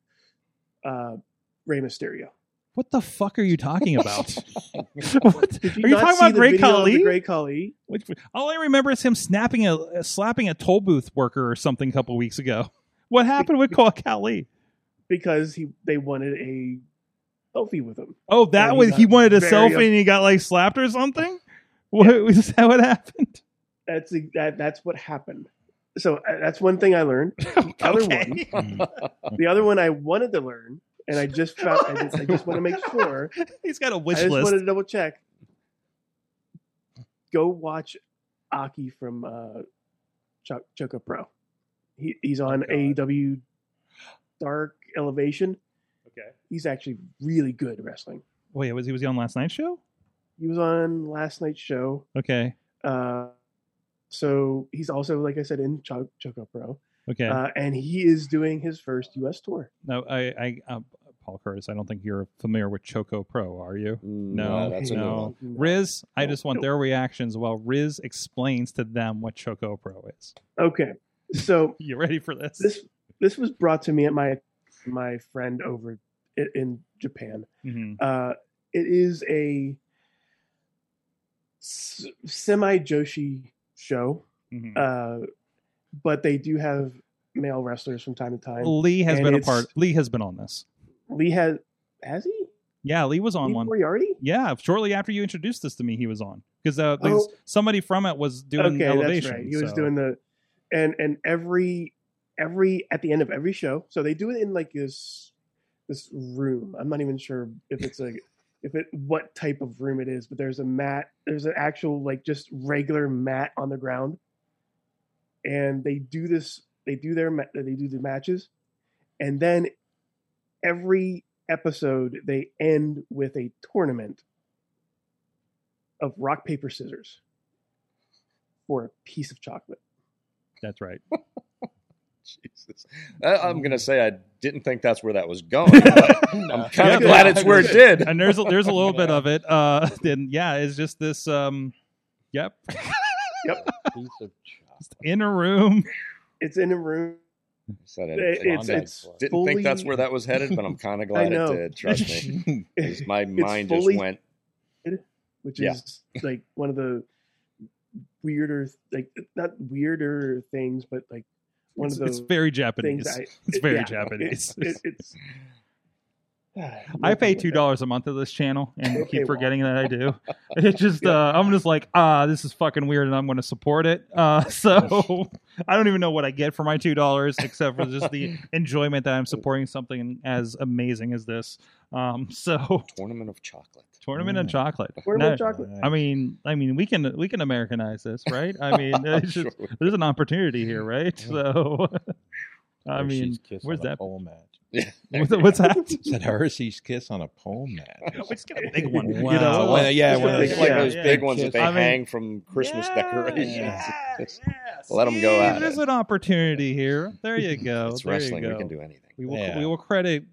uh, Rey Mysterio. What the fuck are you talking about? what? Did Are you not talking about the Great video of Khali? Great Khali? Which, all I remember is him snapping a uh, slapping a toll booth worker or something a couple weeks ago. What happened with Call Khali? Because he they wanted a selfie with him. Oh, that And he was he wanted a selfie up- and he got like slapped or something. What was that? What happened? That's the, that that's what happened. So uh, that's one thing I learned. other Okay. The other one I wanted to learn, and I just found. I just, I just want to make sure. he's got a wish just list. wanted to double check. Go watch Aki from uh, Ch- Choco Pro. He, he's on Oh, AEW Dark Elevation. Okay. He's actually really good at wrestling. Wait, was he was he on last night's show? He was on last night's show. Okay. Uh, so he's also, like I said, in Cho- Choco Pro, Okay. uh, and he is doing his first U.S. tour. no, I, I, uh, Paul Curtis. I don't think you're familiar with Choco Pro, are you? No, that's a new no. one. Riz, I just want no. their reactions while Riz explains to them what Choco Pro is. Okay, so You ready for this? this this was brought to me at my my friend over in Japan. Mhm. Uh, it is a semi Joshi show, Mhm. uh, but they do have male wrestlers from time to time. Lee has been a part. Lee has been on this. Lee has has he? Yeah, Lee was on Lee one. Moriarty? Yeah, shortly after you introduced this to me, he was on because uh, Oh. somebody from it was doing okay, elevation. that's right. He was doing the and and every every at the end of every show. So they do it in like this this room. I'm not even sure if it's a if it what type of room it is, but there's a mat. There's an actual like just regular mat on the ground, and they do this. They do their they do the matches, and then every episode they end with a tournament of rock paper scissors for a piece of chocolate. That's right. Jesus. I, I'm gonna say I didn't think that's where that was going. But I'm kind Yeah, of glad it's where it did. and there's a, there's a little bit of it. Uh, then yeah, it's just this. Um, yep, Piece of in a room. It's in a room. Said It- didn't, it's it's didn't fully, think that's where that was headed, but I'm kind of glad it did. Trust me, my mind fully- just went. which Yeah. is like one of the weirder, like not weirder things, but like one It's, of it's those very things. Japanese. I, It's very yeah, Japanese. It, it, it's. I pay two dollars a month to this channel and Okay, keep well. forgetting that I do. It's just uh, I'm just like ah, this is fucking weird, and I'm going to support it. Uh, so I don't even know what I get for my two dollars, except for just the enjoyment that I'm supporting something as amazing as this. Um, so Tournament of chocolate. tournament and Mm. chocolate. Tournament Now- chocolate. I mean, I mean, we can we can Americanize this, right? I mean, it's Sure. there's an opportunity here, right? So, I Hershey's mean, where's on a that? Pole. What's, what's that? Said Hershey's kiss on a pole match. Let's get a big one. Wow. You know, Well, yeah, Just a well, big- like yeah, those yeah. big ones that they I mean- hang from Christmas Yeah, decorations. yeah, Just yeah. let 'em go See, at There's it. an opportunity here. There you go. It's there wrestling. You We can do anything. We will. Yeah. We will credit.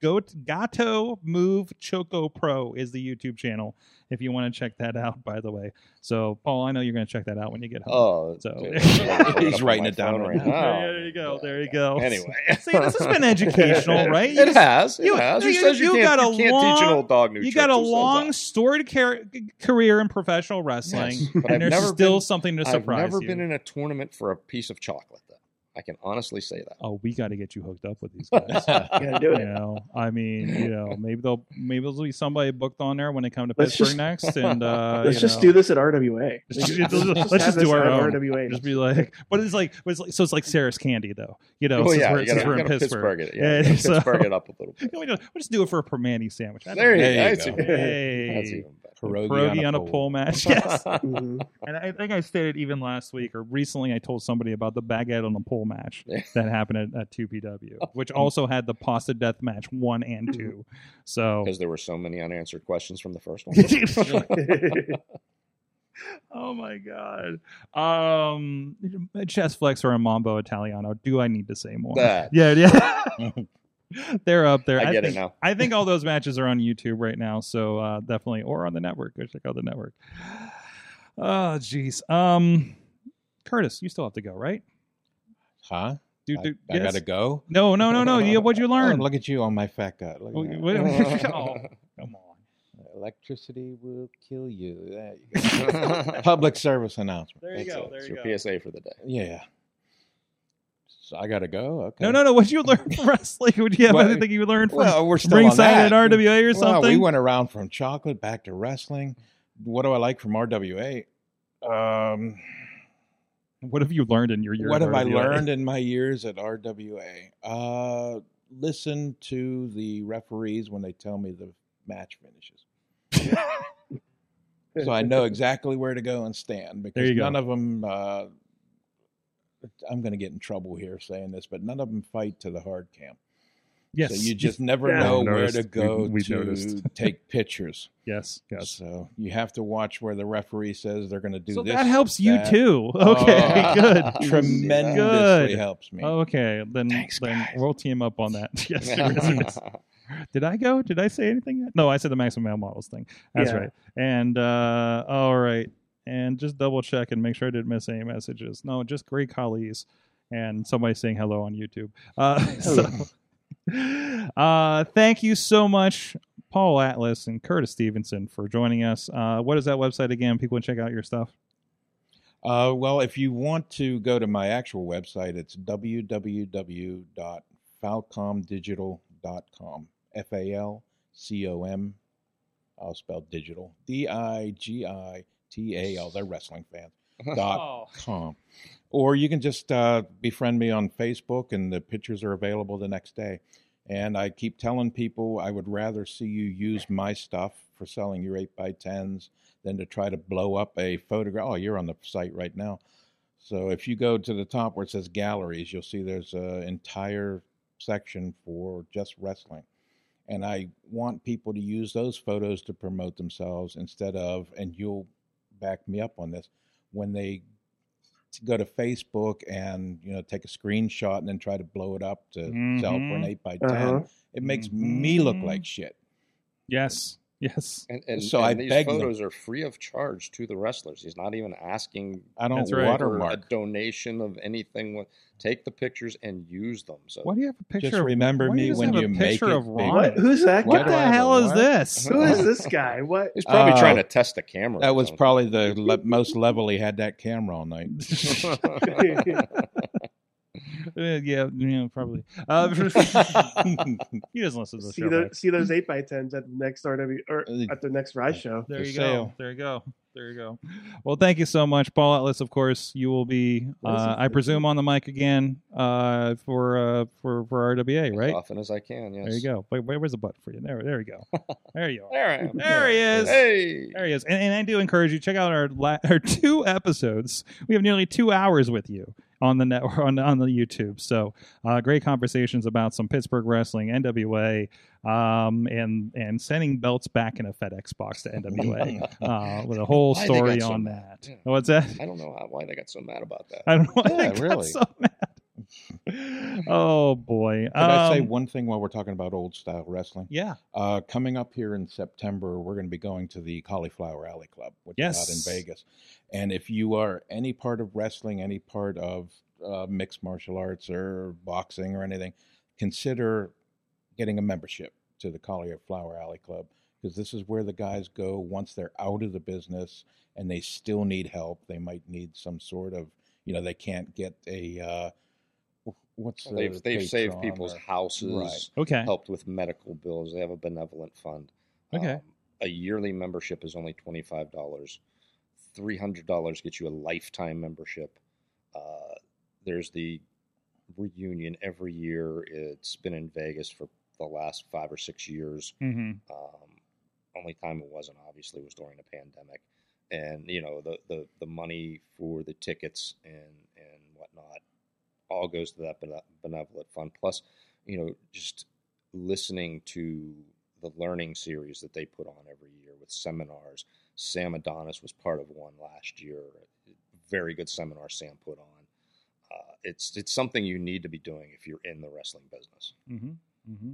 Go Gatoh Move Choco Pro is the YouTube channel if you want to check that out. By the way, so Paul, I know you're going to check that out when you get home. Oh, So- He's writing up on my it down right right now. now. there you go. There you go. Anyway, See, this has been educational, right? You It just- has. It you- has. Who you- says you, you can't, got a you can't teach an long- old dog new you got a long, that? storied car- career in professional wrestling, Yes, but and I've there's never still been- something to surprise. you. I've never you. been in a tournament for a piece of chocolate, though. I can honestly say that. oh, we got to get you hooked up with these guys. Gotta do you it. know, I mean, you know, maybe they'll maybe there'll be somebody booked on there when they come to Let's Pittsburgh just- next, and uh, Let's you just know, do this at RWA. Let's Like, just- let's let's just do our own. RWA. Just be like, but it's like, but it's like, so it's like Sarris candy, though. You know, oh since yeah, we're, you since gotta, we're you in Pittsburgh. Pittsburgh it. Yeah, you so- Pittsburgh it up a little bit. Can we just, we'll just do it for a Primanti sandwich. I There you know. go. There you go. Hey. that's even better. Pierogi, Pierogi on a pole match. Yes. Mhm. And I think I stated even last week or recently, I told somebody about the baguette on a pole match that happened at, at 2PW, which also had the pasta death match one and two. So, Because there were so many unanswered questions from the first one. oh my god, um, chest flex or a mambo Italiano? Do I need to say more? That. Yeah, yeah. They're up there. I get it think, now. I think all those matches are on YouTube right now, so uh, definitely, or on the network. Go check out the network. Oh, jeez. Um, Curtis, you still have to go, right? Huh? Do, I, do, I yes. gotta go. No, no, no, no. You, what'd you Oh, learn? look at you on my fat gut. Look at what- that. oh, come on. Electricity will kill you. There you go. Public service announcement. There you That's go. it. There It's you your go. PSA for the day. Yeah. So I gotta go. Okay. No, no, no. What'd you learn from wrestling? Would you have Well, anything you learned from Well, we're still ringside at RWA or Well, something? we went around from chocolate back to wrestling. What do I like from RWA? Um, what have you learned in your year? what at have I learned in my years at RWA? Uh, listen to the referees when they tell me the match finishes. so I know exactly where to go and stand because you go. none of them. Uh, I'm going to get in trouble here saying this, but none of them fight to the hard cam. Yes. So you just never Yeah. know where to go We've- we've to noticed. take pictures. yes. Yes. So you have to watch where the referee says they're going to do so this. that helps you that. too. Okay. Oh, good. Tremendously Good. helps me. Okay. Then Thanks, then guys. we'll team up on that. yes. there is. Did I go? Did I say anything yet? No, I said the maximum male models thing. That's Yeah. right. And uh all right. And just double check and make sure I didn't miss any messages. No, just great colleagues and somebody saying hello on YouTube. Uh, so, uh thank you so much, Paul Atlas and Curtis Stevenson for joining us. Uh what is that website again? People can check out your stuff. Uh, well, if you want to go to my actual website, it's www.falcomdigital.com. F A L C O M. I'll spell digital. D I G I T A L. They're wrestling fans. Dot com. Or you can just uh, befriend me on Facebook, and the pictures are available the next day. And I keep telling people I would rather see you use my stuff for selling your 8x10s than to try to blow up a photograph. Oh, you're on the site right now. So if you go to the top where it says galleries, you'll see there's an entire section for just wrestling. And I want people to use those photos to promote themselves instead of, and you'll back me up on this, when they go to Facebook and you know take a screenshot and then try to blow it up to sell for an eight by 10 Uh-huh. it makes me look Mhm. like shit. Yes. Yes. And, and, So and I these beg them. photos are free of charge to the wrestlers. He's not even asking I don't That's right. for a watermark. donation of anything. Take the pictures and use them. So Why do you have a picture Just remember why me when you make picture it of. Ron? What? Who's that Why What do the hell is what? this? Who is this guy? What? he's probably Uh, trying to test the camera. That was something. probably the le- most level he had that camera all night. Uh, yeah, yeah, probably. Uh, he doesn't listen to the see, show. the, see those eight by tens at the next RW or Uh, at the next Rise show. There you go. There you go. There you go. Well, thank you so much, Paul Atlas. Of course, you will be, uh. I presume, on the mic again uh, for uh, for for RWA, right? as right? often as I can. Yes. There you go. Wait, wait, where's the button for you? There, there you go. There you are. There I am. There he is. Hey. There he is. And, and I do encourage you check out our la- our two episodes. We have nearly two hours with you on the net on on the YouTube. So uh, great conversations about some Pittsburgh wrestling, NWA, um, and and sending belts back in a FedEx box to NWA uh, with a whole story so on mad. that. Yeah. What's that? I don't know how, why they got so mad about that. I don't know. why Yeah, they got really. so mad. Oh boy. Could I say Um, one thing while we're talking about old style wrestling? Yeah. Uh, coming up here in September, we're going to be going to the Cauliflower Alley Club, which is out in Vegas. And if you are any part of wrestling, any part of uh, mixed martial arts or boxing or anything, consider getting a membership to the Cauliflower Alley Club because this is where the guys go once they're out of the business and they still need help. They might need some sort of, you know, they can't get a. Uh, What's the They've they've saved people's or- houses, Right. Okay. helped with medical bills. They have a benevolent fund. Okay. Um, a yearly membership is only twenty five dollars. Three hundred dollars gets you a lifetime membership. Uh, there's the reunion every year. It's been in Vegas for the last five or six years. hmm Um, only time it wasn't obviously was during the pandemic, and you know the the, the money for the tickets and and whatnot all goes to that benevolent fund. Plus, you know, just listening to the learning series that they put on every year with seminars. Sam Adonis was part of one last year. Very good seminar Sam put on. Uh, it's it's something you need to be doing if you're in the wrestling business. hmm hmm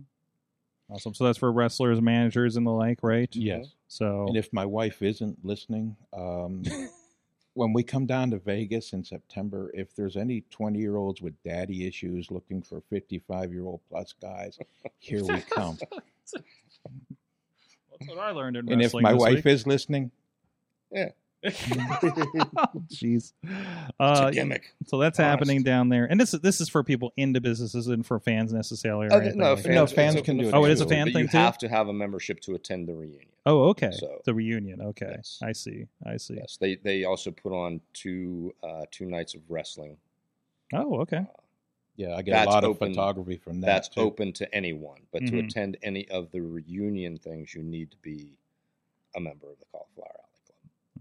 Awesome. So that's for wrestlers, managers, and the like, right? Yes. So And if my wife isn't listening, um, when we come down to Vegas in September, if there's any 20 year olds with daddy issues looking for 55 year old plus guys, here we come. that's what I learned in and if my this wife week. is listening, Jeez. It's a Uh, gimmick. so that's Honest. happening down there, and this is this is for people into businesses and for fans necessarily. Or Uh, anything no, fans, No, that. fans it's can do it Oh, it is a fan but thing You too? have to have a membership to attend the reunion. Oh, okay. So- the reunion. Okay, Yes. I see. I see. Yes, they they also put on two uh, two nights of wrestling. Oh, okay. yeah, I get That's a lot open- of photography from that. That's too. open to anyone, but to Mhm. attend any of the reunion things, you need to be a member of the Cauliflower Alley Club.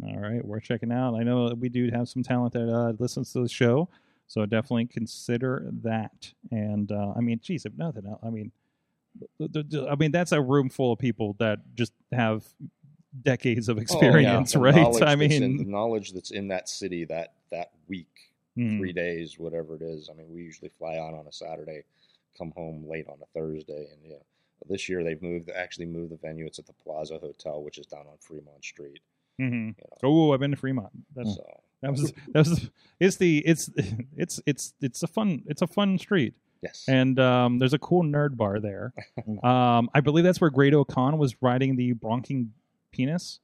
All right, we're checking out. I know we do have some talent that uh, listens to the show, so definitely consider that. And uh, I mean, geez, if nothing else, I mean, I mean, that's a room full of people that just have decades of Oh, yeah, experience, right? I that's in- mean, the knowledge that's in that city that that week, mm, three days, whatever it is. I mean, we usually fly out on a Saturday, come home late on a Thursday, and yeah. This year they've moved, actually moved the venue. It's at the Plaza Hotel, which is down on Fremont Street. Mhm. You know, oh, I've been to Fremont. That's so that was that was it's the it's it's it's it's a fun it's a fun street. yes, and um, there's a cool nerd bar there. Um, I believe that's where Grado Khan was riding the bronking penis.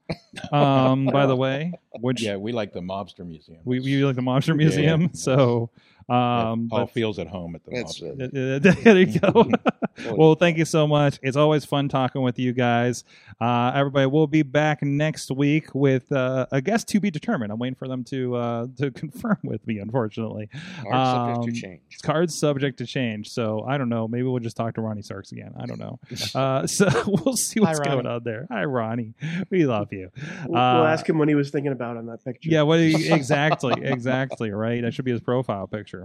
Um, by the way, which Yeah, we like the Mobster Museum. we, we like the Mobster Museum. yeah. So, Yeah, um, Paul but- feels at home at the That's Mobster. it. uh, there you go. Well, thank you so much. It's always fun talking with you guys. Uh, everybody, we'll be back next week with uh, a guest to be determined. I'm waiting for them to uh, to confirm with me. Unfortunately, Hard subject um, to change. cards subject to change. So I don't know. Maybe we'll just talk to Ronnie Sarks again. I don't know. Uh, so we'll see what's Hi, going Ronnie. on there. Hi, Ronnie. We love you. We'll, we'll Uh, ask him what he was thinking about on that picture. Yeah, what do you, exactly, exactly, right? That should be his profile picture.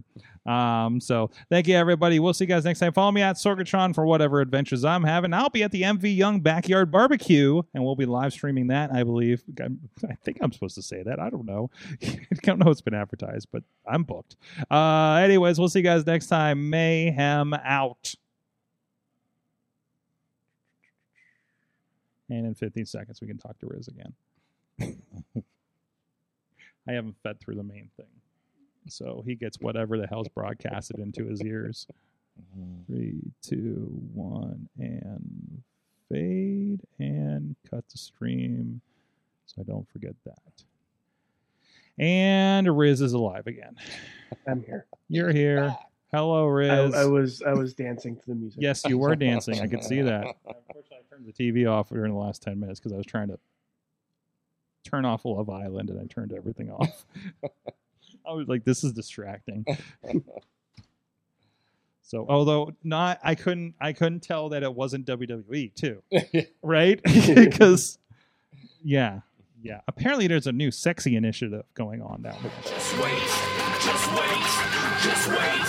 Um, so thank you, everybody. We'll see you guys next time. Follow me at Sorgatron for whatever adventures I'm having. I'll be at the MV Young Backyard Barbecue, and we'll be live streaming that. I believe. I think I'm supposed to say that. I don't know. I don't know. It's been advertised, but I'm booked. Uh, anyways, we'll see you guys next time. Mayhem out. And in 15 seconds, we can talk to Riz again. I haven't fed through the main thing. So he gets whatever the hell's broadcasted into his ears. Mhm. Three, two, one, and fade and cut the stream so I don't forget that. And Riz is alive again. I'm here. You're here. Hello, I, Riz. I was I was dancing to the music. yes, you were dancing. I could see that. Unfortunately, I turned the TV off during the last 10 minutes because I was trying to turn off Love Island and I turned everything off. I was like, this is distracting. so, although not, I couldn't, I couldn't tell that it wasn't WWE too, right? Because, yeah, yeah. Apparently, there's a new sexy initiative going on now. Just wait, just wait, just wait,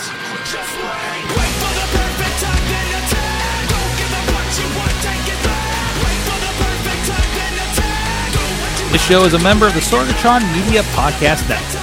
just wait. Wait for the perfect time, then attack. Don't give up what you want, take it back. Wait for the perfect time, then attack. Do This show is a member of the Sorgatron Media Podcast Network.